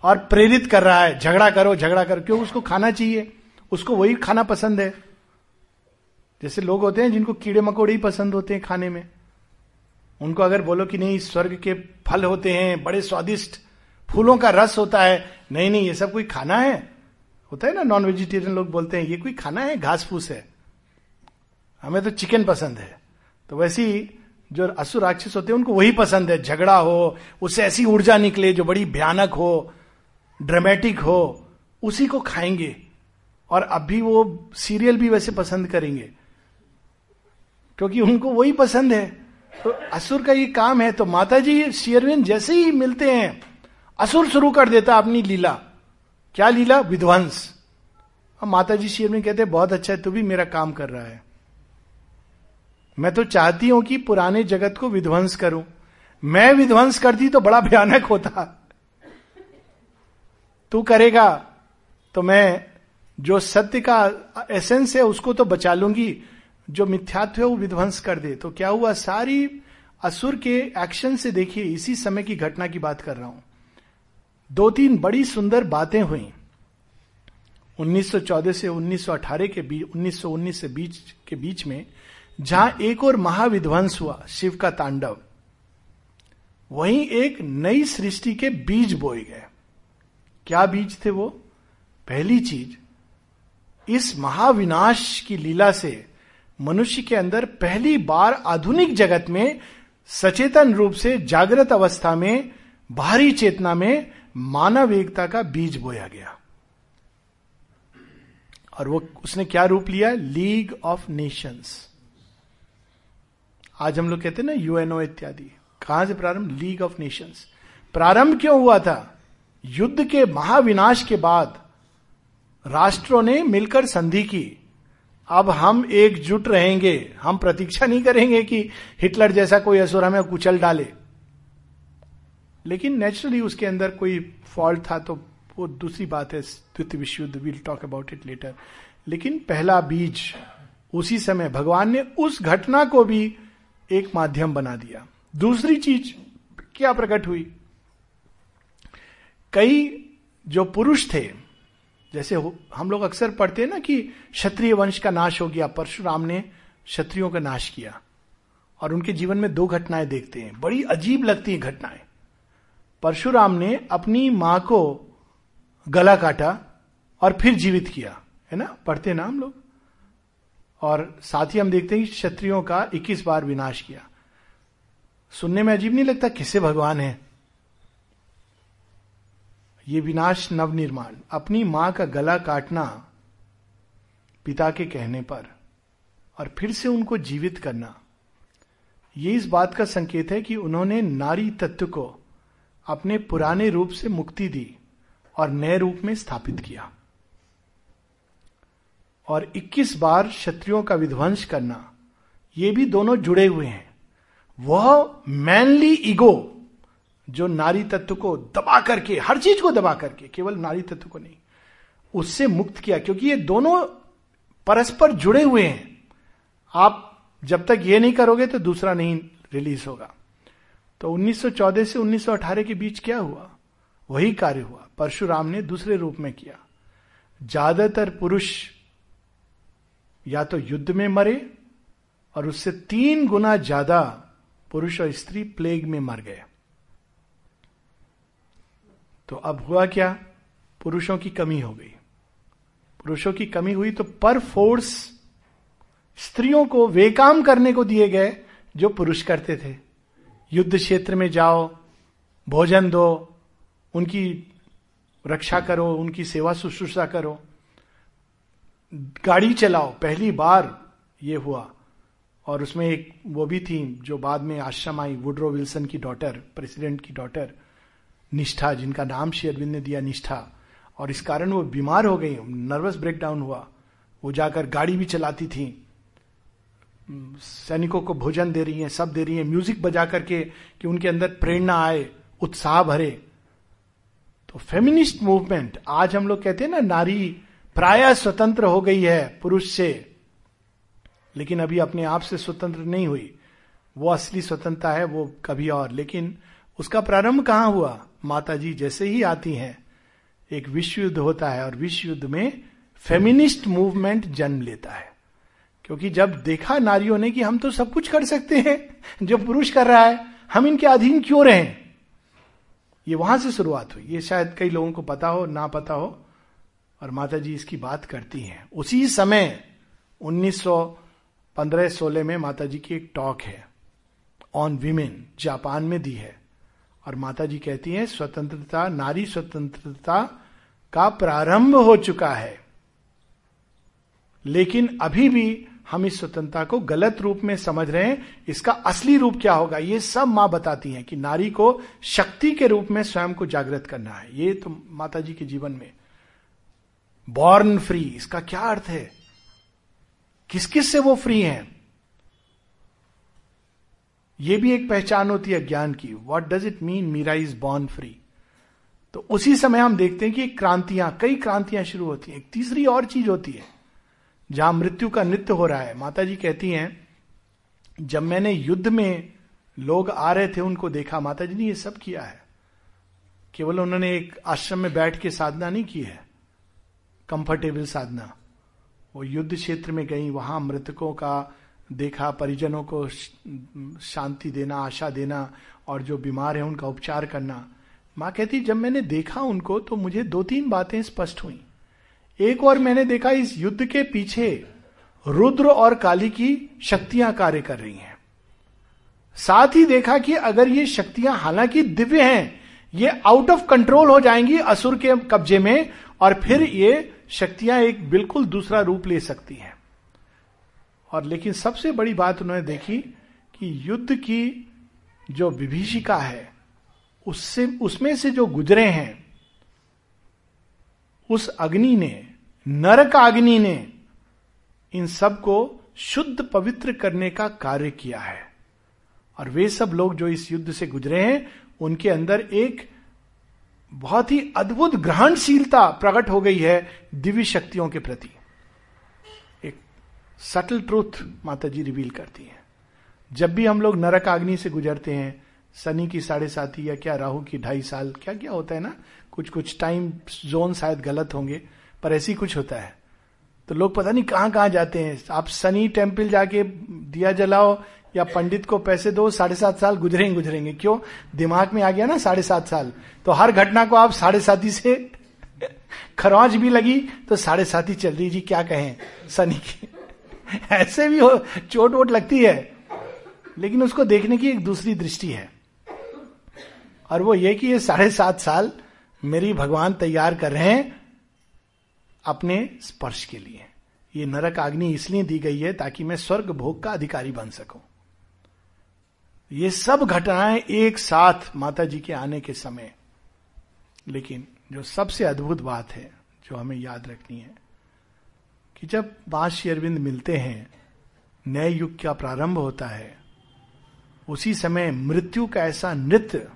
और प्रेरित कर रहा है, झगड़ा करो झगड़ा करो, क्यों उसको खाना चाहिए? उसको वही खाना पसंद है। जैसे लोग होते हैं जिनको कीड़े मकोड़े ही पसंद होते हैं खाने में। उनको अगर बोलो कि नहीं, स्वर्ग के फल होते हैं, बड़े स्वादिष्ट फूलों का रस होता है, नहीं नहीं, ये सब कोई खाना है? होता है ना नॉन वेजिटेरियन लोग बोलते हैं, ये कोई खाना है? घास फूस है। हमें तो चिकन पसंद है। तो वैसे ही जो असुर राक्षस होते हैं, उनको वही पसंद है। झगड़ा हो, उससे ऐसी ऊर्जा निकले जो बड़ी भयानक हो ड्रामेटिक हो, उसी को खाएँगे। और अभी वो सीरियल भी वैसे पसंद करेंगे। क्योंकि उनको वही पसंद है। तो असुर का ये काम है तो माता जी शेयरविन जैसे ही मिलते हैं, असुर शुरू कर देता अपनी लीला। क्या लीला? विध्वंस। अब माता जी शेयरविन कहते हैं, बहुत अच्छा है, तू भी मेरा काम कर रहा है। मैं तो चाहती हूँ कि पुराने जगत को विध्वंस करूँ। मैं विध्वंस करती तो बड़ा भयानक होता। तू करेगा तो मैं जो सत्य का एसेंस है उसको तो बचा लूँगी। जो मिथ्यात्व है वो विध्वंस कर दे। तो क्या हुआ? सारी असुर के एक्शन से देखिए, इसी समय की घटना की बात कर रहा हूँ। दो तीन बड़ी सुंदर बातें हुई। 1914 से 1918 के बीच 1919 से बीच के बीच में जहाँ एक और महाविध्वंस हुआ, शिव का तांडव। वहीं एक नई सृष्टि के बीज बोए गए। क्या बीज थे वो? पहली चीज़, इस महाविनाश की लीला से मनुष्य के अंदर पहली बार आधुनिक जगत में सचेतन रूप से जागृत अवस्था में, बाहरी चेतना में मानव एकता का बीज बोया गया। और वो, उसने क्या रूप लिया? League of Nations. आज हम लोग कहते हैं ना यूएनओ इत्यादि। कहाँ से प्रारंभ? लीग ऑफ़ नेशंस प्रारंभ क्यों हुआ था? युद्ध के महाविनाश के बाद राष्ट्रों ने मिलकर संधि की। अब हम एकजुट रहेंगे। हम प्रतीक्षा नहीं करेंगे कि हिटलर जैसा कोई असुर हमें कुचल डाले। लेकिन नेचुरली उसके अंदर कोई फॉल्ट था तो वो दूसरी बात है, द्वितीय विश्व युद्ध will talk about it later लेकिन पहला बीज उसी समय, भगवान ने उस घटना को भी एक माध्यम बना दिया। दूसरी चीज़ क्या प्रकट हुई? कई जो पुरुष थे, जैसे हम लोग अक्सर पढ़ते हैं ना कि क्षत्रिय वंश का नाश हो गया, परशुराम ने क्षत्रियों का नाश किया और उनके जीवन में दो घटनाएँ देखते हैं। बड़ी अजीब लगती है घटनाएँ। परशुराम ने अपनी माँ को गला काटा और फिर जीवित किया। है ना? पढ़ते ना हम लोग? और साथ ही हम देखते हैं क्षत्रियों का 21 बार विनाश किया। सुनने में अजीब नहीं लगता किसे भगवान है? ये विनाश नव निर्माण अपनी माँ का गला काटना पिता के कहने पर और फिर से उनको जीवित करना। ये इस बात का संकेत है कि उन्होंने नारी तत्व को अपने पुराने रूप से मुक्ति दी और नए रूप में स्थापित किया। और 21 बार क्षत्रियों का विध्वंस करना, ये भी दोनों जुड़े हुए हैं। वह मैनली ईगो जो नारी तत्व को दबा करके, हर चीज़ को दबा करके, केवल नारी तत्व को नहीं, उससे मुक्त किया, क्योंकि ये दोनों परस्पर जुड़े हुए हैं। आप जब तक ये नहीं करोगे तो दूसरा नहीं रिलीज़ होगा। तो 1914 से 1918 के बीच क्या हुआ? वही कार्य हुआ। परशुराम ने दूसरे रूप में किया। ज़्यादातर पुरुष या तो युद्ध में मरे और उससे तीन गुना ज़्यादा पुरुष और स्त्री प्लेग में मर गए। तो अब हुआ क्या? पुरुषों की कमी हो गई। पुरुषों की कमी हुई तो पर फोर्स स्त्रियों को वे काम करने को दिए गए जो पुरुष करते थे। युद्ध क्षेत्र में जाओ, भोजन दो, उनकी रक्षा करो, उनकी सेवा शुश्रूषा करो। गाड़ी चलाओ, पहली बार ये हुआ। और उसमें एक वो भी थी जो बाद में आश्रम आई, वुड्रो विल्सन की डॉटर, प्रेसिडेंट की डॉटर, निष्ठा, जिनका नाम श्री अरविंद ने दिया, निष्ठा। और इस कारण वो बीमार हो गई, नर्वस ब्रेकडाउन हुआ। वो जाकर गाड़ी भी चलाती थी। सैनिकों को भोजन दे रही हैं, सब दे रही हैं, म्यूज़िक बजा करके कि उनके अंदर प्रेरणा आए, उत्साह भरे। तो फेमिनिस्ट मूवमेंट, आज हम लोग कहते हैं ना, नारी प्राय स्वतंत्र हो गई है पुरुष से, लेकिन अभी अपने आप से स्वतंत्र नहीं हुई। वो असली स्वतंत्रता है, वो कभी और। लेकिन उसका प्रारंभ कहाँ हुआ? माता जी जैसे ही आती हैं, एक विश्व युद्ध होता है और विश्व युद्ध में फेमिनिस्ट मूवमेंट जन्म लेता है। क्योंकि जब देखा नारियों ने कि हम तो सब कुछ कर सकते हैं, जो पुरुष कर रहा है, हम इनके अधीन क्यों रहे? ये वहाँ से शुरुआत हुई। ये शायद कई लोगों को पता हो, ना पता हो और माता जी इसकी बात करती हैं। उसी समय 1915-16 में माता जी की एक टॉक है, ऑन विमेन, जापान में दी है। और माता जी कहती हैं, स्वतंत्रता, नारी स्वतंत्रता का प्रारंभ हो चुका है। लेकिन अभी भी हम इस स्वतंत्रता को गलत रूप में समझ रहे हैं। इसका असली रूप क्या होगा? ये सब माँ बताती हैं कि नारी को शक्ति के रूप में स्वयं को जागृत करना है। ये तो माता जी के जीवन में बॉर्न फ्री इसका क्या अर्थ है? किस किस से वो फ्री हैं? ये भी एक पहचान होती है ज्ञान की। What does it mean Mirra is born free तो उसी समय हम देखते हैं कि क्रांतियाँ, कई क्रांतियाँ शुरू होती हैं। एक तीसरी और चीज़ होती है, जहाँ मृत्यु का नृत्य हो रहा है। माता जी कहती हैं, जब मैंने युद्ध में लोग आ रहे थे, उनको देखा माता जी ने ये सब किया है। केवल उन्होंने एक आश्रम में बैठ के साधना नहीं की है। कंफर्टेबल साधना। वो युद्ध क्षेत्र में गई, वहाँ मृतकों का देखा, परिजनों को शांति देना, आशा देना और जो बीमार है उनका उपचार करना। माँ कहती, जब मैंने देखा उनको तो मुझे दो तीन बातें स्पष्ट हुई। एक और मैंने देखा, इस युद्ध के पीछे रुद्र और काली की शक्तियाँ कार्य कर रही हैं। साथ ही देखा कि अगर ये शक्तियाँ हालाँकि दिव्य हैं, ये आउट ऑफ़ कंट्रोल हो जाएँगी असुर के कब्जे में और फिर ये शक्तियाँ एक बिल्कुल दूसरा रूप ले सकती हैं। और लेकिन सबसे बड़ी बात उन्होंने देखी कि युद्ध की जो विभीषिका है, उससे, उसमें से जो गुजरे हैं, उस अग्नि ने, नरक अग्नि ने, इन सबको शुद्ध पवित्र करने का कार्य किया है। और वे सब लोग जो इस युद्ध से गुजरे हैं, उनके अंदर एक बहुत ही अद्भुत ग्रहणशीलता प्रकट हो गई है दिव्य शक्तियों के प्रति। एक सटल ट्रूथ माता जी रिवील करती है। जब भी हम लोग नरक अग्नि से गुजरते हैं, शनि की साढ़े साथी या क्या राहु की ढाई साल क्या क्या होता है ना? कुछ कुछ टाइम जोन शायद गलत होंगे, पर ऐसी कुछ होता है। तो लोग पता नहीं कहाँ कहाँ जाते हैं। आप सनी टेंपल जाके दिया जलाओ या पंडित को पैसे दो, साढ़े सात साल गुजरेंगे गुजरेंगे। क्यों? दिमाग में आ गया ना साढ़े सात साल। तो हर घटना को आप साढ़े साथी से (laughs) खरौच भी लगी तो साढ़े साथी चल रही जी, क्या कहें? सनी की (laughs) ऐसे भी हो, चोट वोट लगती है। लेकिन उसको देखने की एक दूसरी दृष्टि है। और वो ये कि ये साढ़े सात साल मेरी भगवान तैयार कर रहे हैं अपने स्पर्श के लिए। ये नरक आग्नि इसलिए दी गई है ताकि मैं स्वर्ग भोग का अधिकारी बन सकूँ। ये सब घटनाएँ एक साथ माता जी के आने के समय। लेकिन जो सबसे अद्भुत बात है, जो हमें याद रखनी है, कि जब बांश अरविंद मिलते हैं, नए युग का प्रारंभ होता है, उसी समय मृत्यु का ऐसा नृत्य,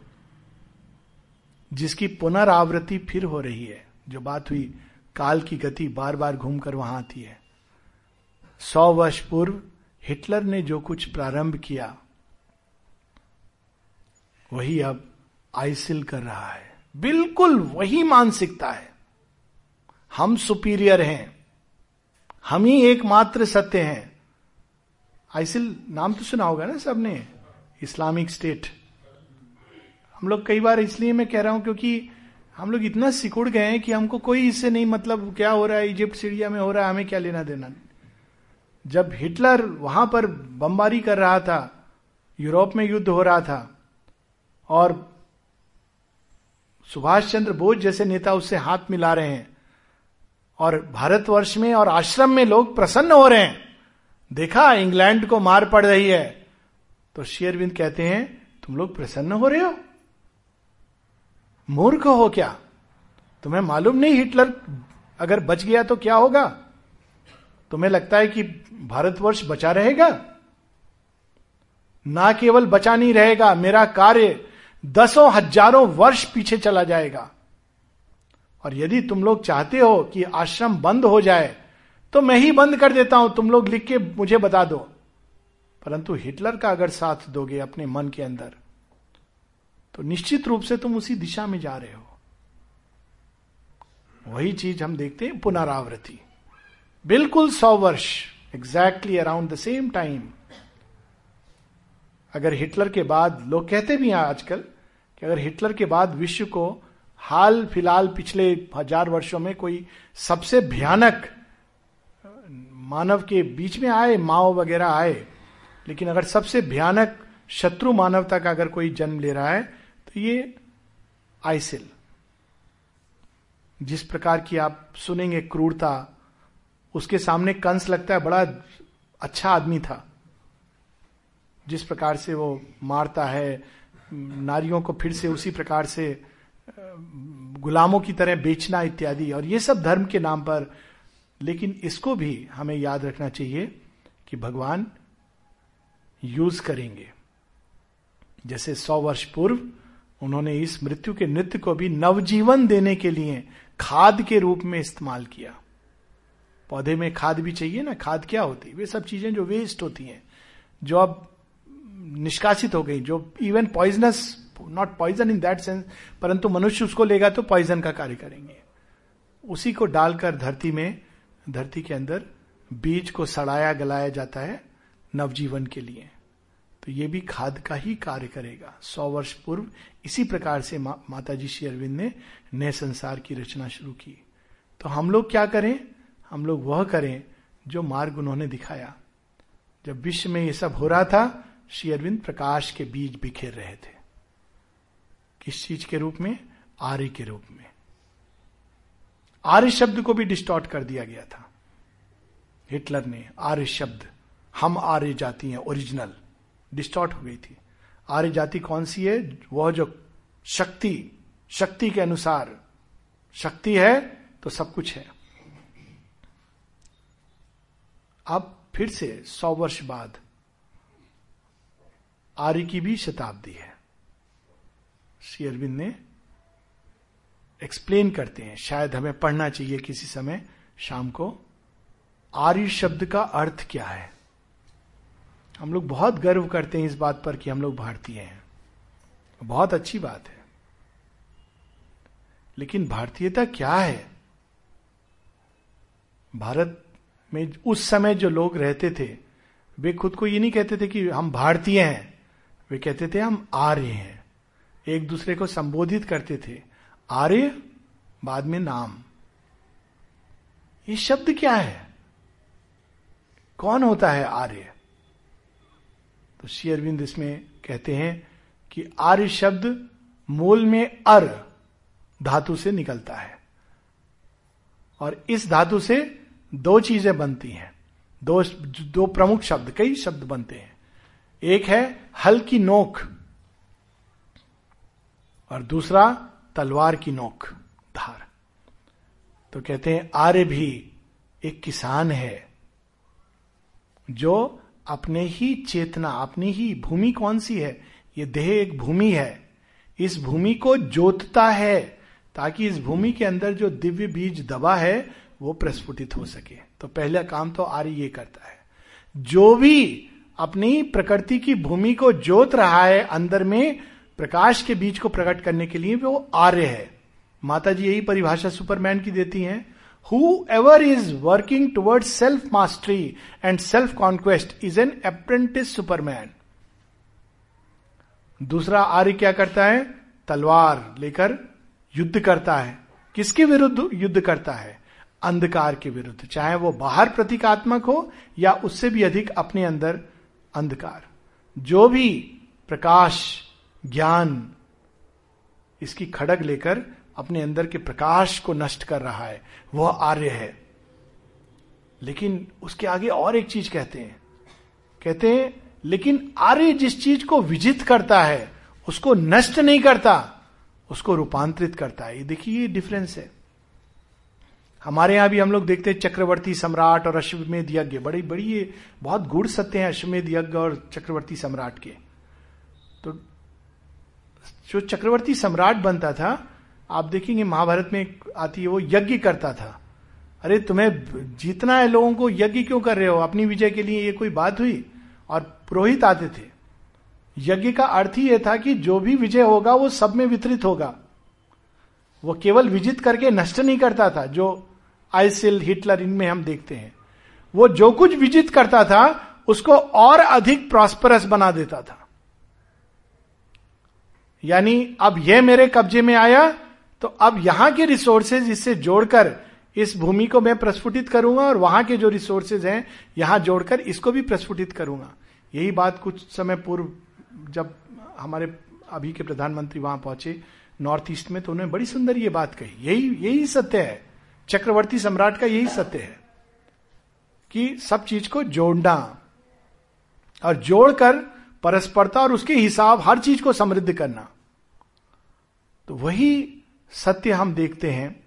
जिसकी पुनरावृत्ति फिर हो रही है, जो बात हुई काल की गति बार बार घूमकर वहाँ आती है। सौ वर्ष पूर्व हिटलर ने जो कुछ प्रारंभ किया वही अब आइसिल कर रहा है। बिल्कुल वही मानसिकता है। हम सुपीरियर हैं। हम ही एकमात्र सत्य हैं। आइसिल, नाम तो सुना होगा ना सबने? Islamic State. हम लोग कई बार इसलिए मैं कह रहा हूँ क्योंकि हम लोग इतना सिकुड़ गए हैं कि हमको कोई इससे नहीं मतलब क्या हो रहा है, इजिप्ट, सीरिया में हो रहा है, हमें क्या लेना देना। जब हिटलर वहाँ पर बमबारी कर रहा था, यूरोप में युद्ध हो रहा था और सुभाष चंद्र बोस जैसे नेता उससे हाथ मिला रहे हैं। और भारतवर्ष में और आश्रम में लोग प्रसन्न हो रहे हैं। देखा, इंग्लैंड को मार पड़ रही है। तो शेयरविंद कहते हैं, तुम लोग प्रसन्न हो रहे हो? मूर्ख हो क्या? तुम्हें मालूम नहीं हिटलर अगर बच गया तो क्या होगा? तुम्हें लगता है कि भारतवर्ष बचा रहेगा? ना केवल बचा नहीं रहेगा, मेरा कार्य दसों हज़ारों वर्ष पीछे चला जाएगा। और यदि तुम लोग चाहते हो कि आश्रम बंद हो जाए तो मैं ही बंद कर देता हूँ। तुम लोग लिख के मुझे बता दो। परंतु हिटलर का अगर साथ दोगे अपने मन के अंदर तो निश्चित रूप से तुम उसी दिशा में जा रहे हो। वही चीज़ हम देखते हैं, पुनरावृत्ति। बिल्कुल सौ वर्ष exactly around the same time अगर हिटलर के बाद, लोग कहते भी हैं आजकल कि अगर हिटलर के बाद विश्व को हाल फ़िलहाल पिछले हज़ार वर्षों में कोई सबसे भयानक मानव के बीच में आए, माओ वगैरह आए, लेकिन अगर सबसे भयानक शत्रु मानवता का अगर कोई जन्म ले रहा है तो ये आइसिल। जिस प्रकार की आप सुनेंगे क्रूरता, उसके सामने कंस लगता है, बड़ा अच्छा आदमी था। जिस प्रकार से वो मारता है, नारियों को फिर से उसी प्रकार से, गुलामों की तरह बेचना इत्यादि, और ये सब धर्म के नाम पर। लेकिन इसको भी हमें याद रखना चाहिए कि भगवान यूज़ करेंगे। जैसे सौ वर्ष पूर्व उन्होंने इस मृत्यु के नृत्य को भी नवजीवन देने के लिए खाद के रूप में इस्तेमाल किया। पौधे में खाद भी चाहिए ना? खाद क्या होती? वे सब चीज़ें जो वेस्ट होती हैं, जो अब निष्कासित हो गई जो even poisonous not poison in that sense परंतु मनुष्य उसको लेगा तो पॉइजन का कार्य करेंगे। उसी को डालकर धरती में धरती के अंदर बीज को सड़ाया गलाया जाता है नवजीवन के लिए। तो ये भी खाद का ही कार्य करेगा। सौ वर्ष पूर्व इसी प्रकार से मा, माता जी श्री अरविंद ने नए संसार की रचना शुरू की। तो हम लोग क्या करें? हम लोग वह करें जो मार्ग उन्होंने दिखाया। जब विश्व में ये सब हो रहा था श्री अरविंद प्रकाश के बीज बिखेर रहे थे। किस चीज़ के रूप में? आर्य के रूप में। आर्य शब्द को भी डिस्टॉर्ट कर दिया गया था। हिटलर ने आर्य शब्द, हम आर्य जाति हैं, ओरिजिनल, डिस्टॉर्ट हो गई थी। आर्य जाति कौन सी है? वह जो शक्ति शक्ति के अनुसार, शक्ति है तो सब कुछ है। अब फिर से सौ वर्ष बाद आर्य की भी शताब्दी है। श्री अरविंद ने एक्सप्लेन करते हैं। शायद हमें पढ़ना चाहिए किसी समय शाम को। आर्य शब्द का अर्थ क्या है? हम लोग बहुत गर्व करते हैं इस बात पर कि हम लोग भारतीय हैं। बहुत अच्छी बात है। लेकिन भारतीयता क्या है? भारत में उस समय जो लोग रहते थे, वे खुद को ये नहीं कहते थे कि हम भारतीय हैं। वे कहते थे, हम आर्य हैं। एक दूसरे को संबोधित करते थे, आर्य, बाद में नाम। ये शब्द क्या है? कौन होता है आर्य? तो श्री अरविंद इसमें कहते हैं कि आर्य शब्द मूल में अर धातु से निकलता है। और इस धातु से दो चीज़ें बनती हैं। दो दो प्रमुख शब्द, कई शब्द बनते हैं। एक है हल की नोक और दूसरा तलवार की नोक धार। तो कहते हैं, आर्य भी एक किसान है जो अपने ही चेतना, अपनी ही भूमि कौन सी है? ये देह एक भूमि है। इस भूमि को जोतता है ताकि इस भूमि के अंदर जो दिव्य बीज दबा है, वो प्रस्फुटित हो सके। तो पहला काम तो आर्य ये करता है। जो भी अपनी प्रकृति की भूमि को जोत रहा है, अंदर में प्रकाश के बीज को प्रकट करने के लिए वो आर्य है। माता जी यही परिभाषा सुपरमैन की देती हैं। Whoever is working toward self mastery and self conquest is an apprentice superman दूसरा आर्य क्या करता है? तलवार लेकर युद्ध करता है। किसके विरुद्ध युद्ध करता है? अंधकार के विरुद्ध। चाहे वो बाहर प्रतीकात्मक हो या उससे भी अधिक अपने अंदर अंधकार। जो भी प्रकाश, ज्ञान इसकी खड़ग लेकर अपने अंदर के प्रकाश को नष्ट कर रहा है, वह आर्य है। लेकिन उसके आगे और एक चीज़ कहते हैं। कहते हैं, लेकिन आर्य जिस चीज़ को विजित करता है, उसको नष्ट नहीं करता, उसको रूपांतरित करता है। ये देखिए, ये डिफरेंस है। हमारे यहाँ भी हम लोग देखते हैं चक्रवर्ती सम्राट और अश्वमेध यज्ञ। बड़ी बड़ी बहुत गुड़ सत्य हैं अश्वमेध यज्ञ और चक्रवर्ती सम्राट के। तो जो चक्रवर्ती सम्राट बनता था, आप देखेंगे महाभारत में आती है, वो यज्ञ करता था। अरे, तुम्हें जीतना है लोगों को यज्ञ क्यों कर रहे हो? अपनी विजय के लिए ये कोई बात हुई? और पुरोहित आते थे। यज्ञ का अर्थ ही यह था कि जो भी विजय होगा, वो सब में वितरित होगा। वो केवल विजित करके नष्ट नहीं करता था। जो आइसिल, हिटलर, इनमें हम देखते हैं। वो जो कुछ विजित करता था, उसको और अधिक प्रॉस्परस बना देता था। यानी, अब यह मेरे कब्जे में आया तो अब यहाँ के रिसोर्सेज इससे जोड़कर, इस भूमि को मैं प्रस्फुटित करूँगा, और वहाँ के जो रिसोर्सेज हैं, यहाँ जोड़कर इसको भी प्रस्फुटित करूँगा। यही बात कुछ समय पूर्व, जब हमारे अभी के प्रधानमंत्री वहाँ पहुँचे, नॉर्थ ईस्ट में तो उन्होंने बड़ी सुंदर ये बात कही। यही यही सत्य है। चक्रवर्ती सम्राट का यही सत्य है कि सब चीज़ को जोड़ना और जोड़कर परस्परता और उसके हिसाब हर चीज़ को समृद्ध करना। तो वही सत्य हम देखते हैं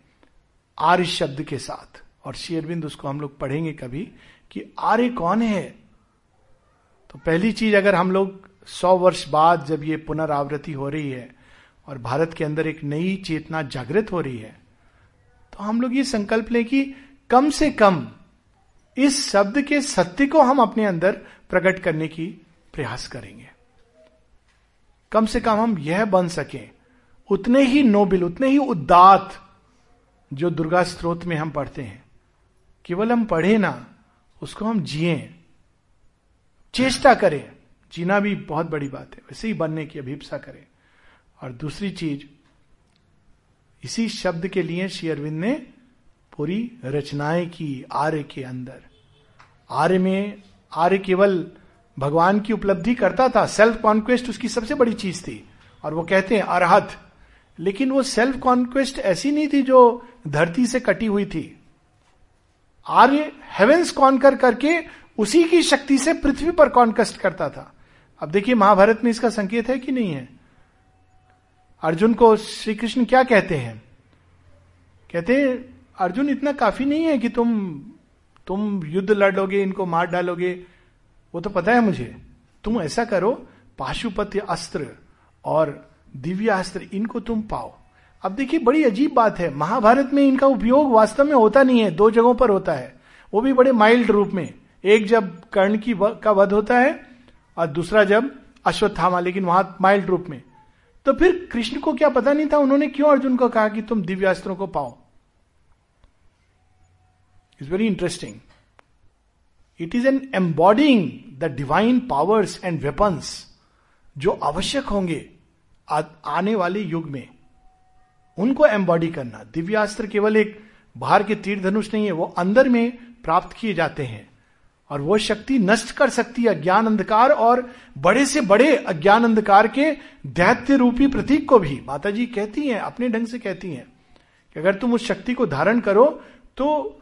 आर्य शब्द के साथ। और शेरविंद उसको हम लोग पढ़ेंगे कभी कि आर्य कौन है? तो पहली चीज़ अगर हम लोग सौ वर्ष बाद जब ये पुनरावृत्ति हो रही है और भारत के अंदर एक नई चेतना जागृत हो रही है तो हम लोग ये संकल्प लें कि कम से कम इस शब्द के सत्य को हम अपने अंदर प्रकट करने की प्रयास करेंगे। कम से कम हम यह बन सके, उतने ही नोबिल, उतने ही उदात जो दुर्गा स्त्रोत में हम पढ़ते हैं, केवल हम पढ़े ना, उसको हम जिए। चेष्टा करें, जीना भी बहुत बड़ी बात है, वैसे ही बनने की अभिप्सा करें। और दूसरी चीज़ इसी शब्द के लिए श्री अरविंद ने पूरी रचनाएँ की आर्य के अंदर। आर्य में, आर्य केवल भगवान की उपलब्धि करता था सेल्फ कॉन्क्वेस्ट उसकी सबसे बड़ी चीज़ थी, और वो कहते हैं अरहत। लेकिन वो सेल्फ कॉन्क्वेस्ट ऐसी नहीं थी जो धरती से कटी हुई थी। आर्य हेवेंस कॉन्कर करके उसी की शक्ति से पृथ्वी पर कॉन्कस्ट करता था। अब देखिए महाभारत में इसका संकेत है कि नहीं है। अर्जुन को श्री कृष्ण क्या कहते हैं? कहते हैं, अर्जुन, इतना काफ़ी नहीं है कि तुम तुम युद्ध लड़ोगे, इनको मार डालोगे। वो तो पता है मुझे। तुम ऐसा करो, पाशुपत्य अस्त्र और दिव्य अस्त्र इनको तुम पाओ। अब देखिए, बड़ी अजीब बात है। महाभारत में इनका उपयोग वास्तव में होता नहीं है, दो जगहों पर होता है। वो भी बड़े माइल्ड रूप में। एक जब कर्ण की का वध होता है और दूसरा जब अश्वत्थामा, लेकिन वहाँ माइल्ड रूप में। तो फिर कृष्ण को क्या पता नहीं था? उन्होंने क्यों अर्जुन को कहा कि तुम दिव्यास्त्रों को पाओ? Is very interesting it is an embodying the divine powers and weapons जो आवश्यक होंगे आने वाले युग में। उनको एम्बॉडी करना। दिव्यास्त्र केवल एक बाहर के तीर धनुष नहीं है, वो अंदर में प्राप्त किए जाते हैं। और वो शक्ति नष्ट कर सकती है अज्ञान अंधकार और बड़े से बड़े अज्ञान अंधकार के दैत्य रूपी प्रतीक को भी। माता जी कहती हैं, अपने ढंग से कहती हैं कि अगर तुम उस शक्ति को धारण करो तो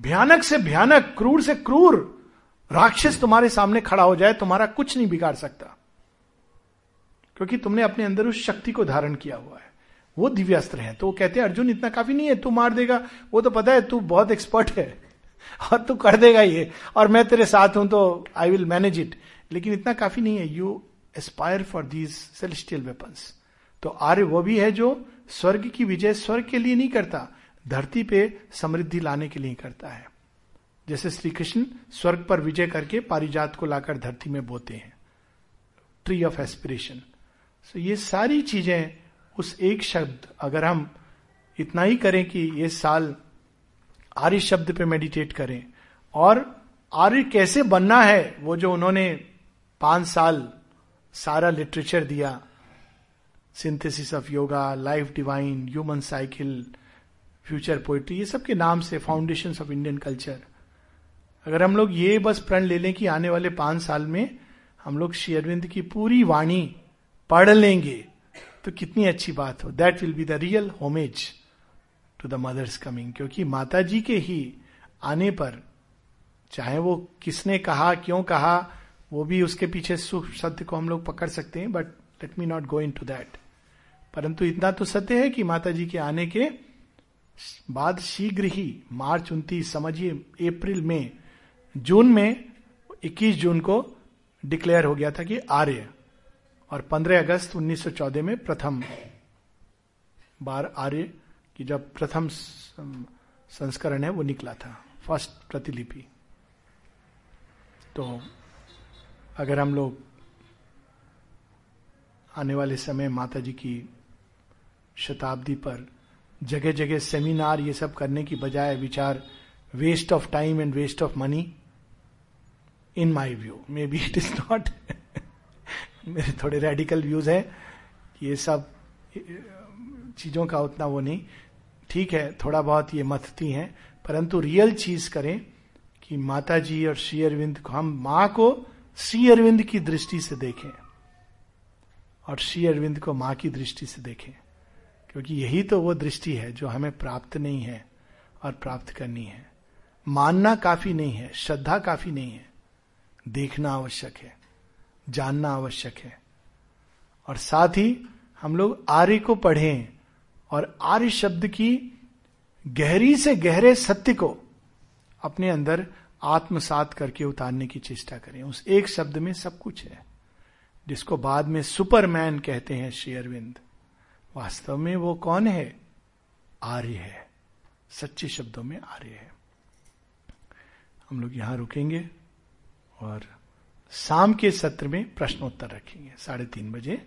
भयानक से भयानक, क्रूर से क्रूर राक्षस तुम्हारे सामने खड़ा हो जाए, तुम्हारा कुछ नहीं बिगाड़ सकता। क्योंकि तुमने अपने अंदर उस शक्ति को धारण किया हुआ है। वो दिव्यास्त्र है। तो वो कहते हैं, अर्जुन, इतना काफ़ी नहीं है, तू मार देगा। वो तो पता है, तू बहुत एक्सपर्ट है। (laughs) और तू कर देगा ये। और मैं तेरे साथ हूँ तो आई विल मैनेज इट लेकिन इतना काफ़ी नहीं है। You aspire for these celestial weapons तो आर्य वो भी है जो स्वर्ग की विजय स्वर्ग के लिए नहीं करता, धरती पे समृद्धि लाने के लिए करता है। जैसे श्री कृष्ण स्वर्ग पर विजय करके पारिजात को लाकर धरती में बोते हैं। ट्री ऑफ़ एस्पिरेशन सो ये सारी चीज़ें, उस एक शब्द अगर हम इतना ही करें कि ये साल आर्य शब्द पे मेडिटेट करें। और आर्य कैसे बनना है, वो जो उन्होंने पाँच साल सारा लिटरेचर दिया synthesis of yoga life divine human cycle future poetry ये सब के नाम से फाउंडेशन ऑफ़ इंडियन कल्चर अगर हम लोग ये बस प्रण ले लें कि आने वाले पाँच साल में हम लोग श्री अरविंद की पूरी वाणी पढ़ लेंगे तो कितनी अच्छी बात हो। That will be the real homage to the mother's coming क्योंकि माता जी के ही आने पर, चाहे वो किसने कहा, क्यों कहा, वो भी उसके पीछे सुख सत्य को हम लोग पकड़ सकते हैं but let me not go into that परंतु इतना तो सत्य है कि माता जी के आने के बाद शीघ्र ही मार्च उनतीस, समझिए, अप्रैल में, जून में 21 जून को डिक्लेयर हो गया था कि आर्य, और 15 अगस्त 1914 में प्रथम बार आर्य की जब प्रथम संस्करण है, वो निकला था, फ़र्स्ट प्रतिलिपि। तो अगर हम लोग आने वाले समय माता जी की शताब्दी पर जगह जगह सेमिनार ये सब करने की बजाय विचार waste of time and waste of money in my view maybe it is not मेरे थोड़े रेडिकल व्यूज़ हैं ये सब, चीज़ों का उतना वो नहीं। ठीक है, थोड़ा बहुत ये मथती हैं, परंतु रियल चीज़ करें कि माता जी और श्री अरविंद को, हम माँ को श्री अरविंद की दृष्टि से देखें और श्री अरविंद को माँ की दृष्टि से देखें, क्योंकि यही तो वो दृष्टि है जो हमें प्राप्त नहीं है और प्राप्त करनी है। मानना काफ़ी नहीं है, श्रद्धा काफ़ी नहीं है, देखना आवश्यक है, जानना आवश्यक है। और साथ ही हम लोग आर्य को पढ़ें और आर्य शब्द की गहरी से गहरे सत्य को अपने अंदर आत्मसात करके उतारने की चेष्टा करें। उस एक शब्द में सब कुछ है, जिसको बाद में सुपरमैन कहते हैं श्री अरविंद। वास्तव में वो कौन है? आर्य है। सच्चे शब्दों में आर्य है। हम लोग यहाँ रुकेंगे और शाम के सत्र में प्रश्नोत्तर रखेंगे। साढ़े तीन बजे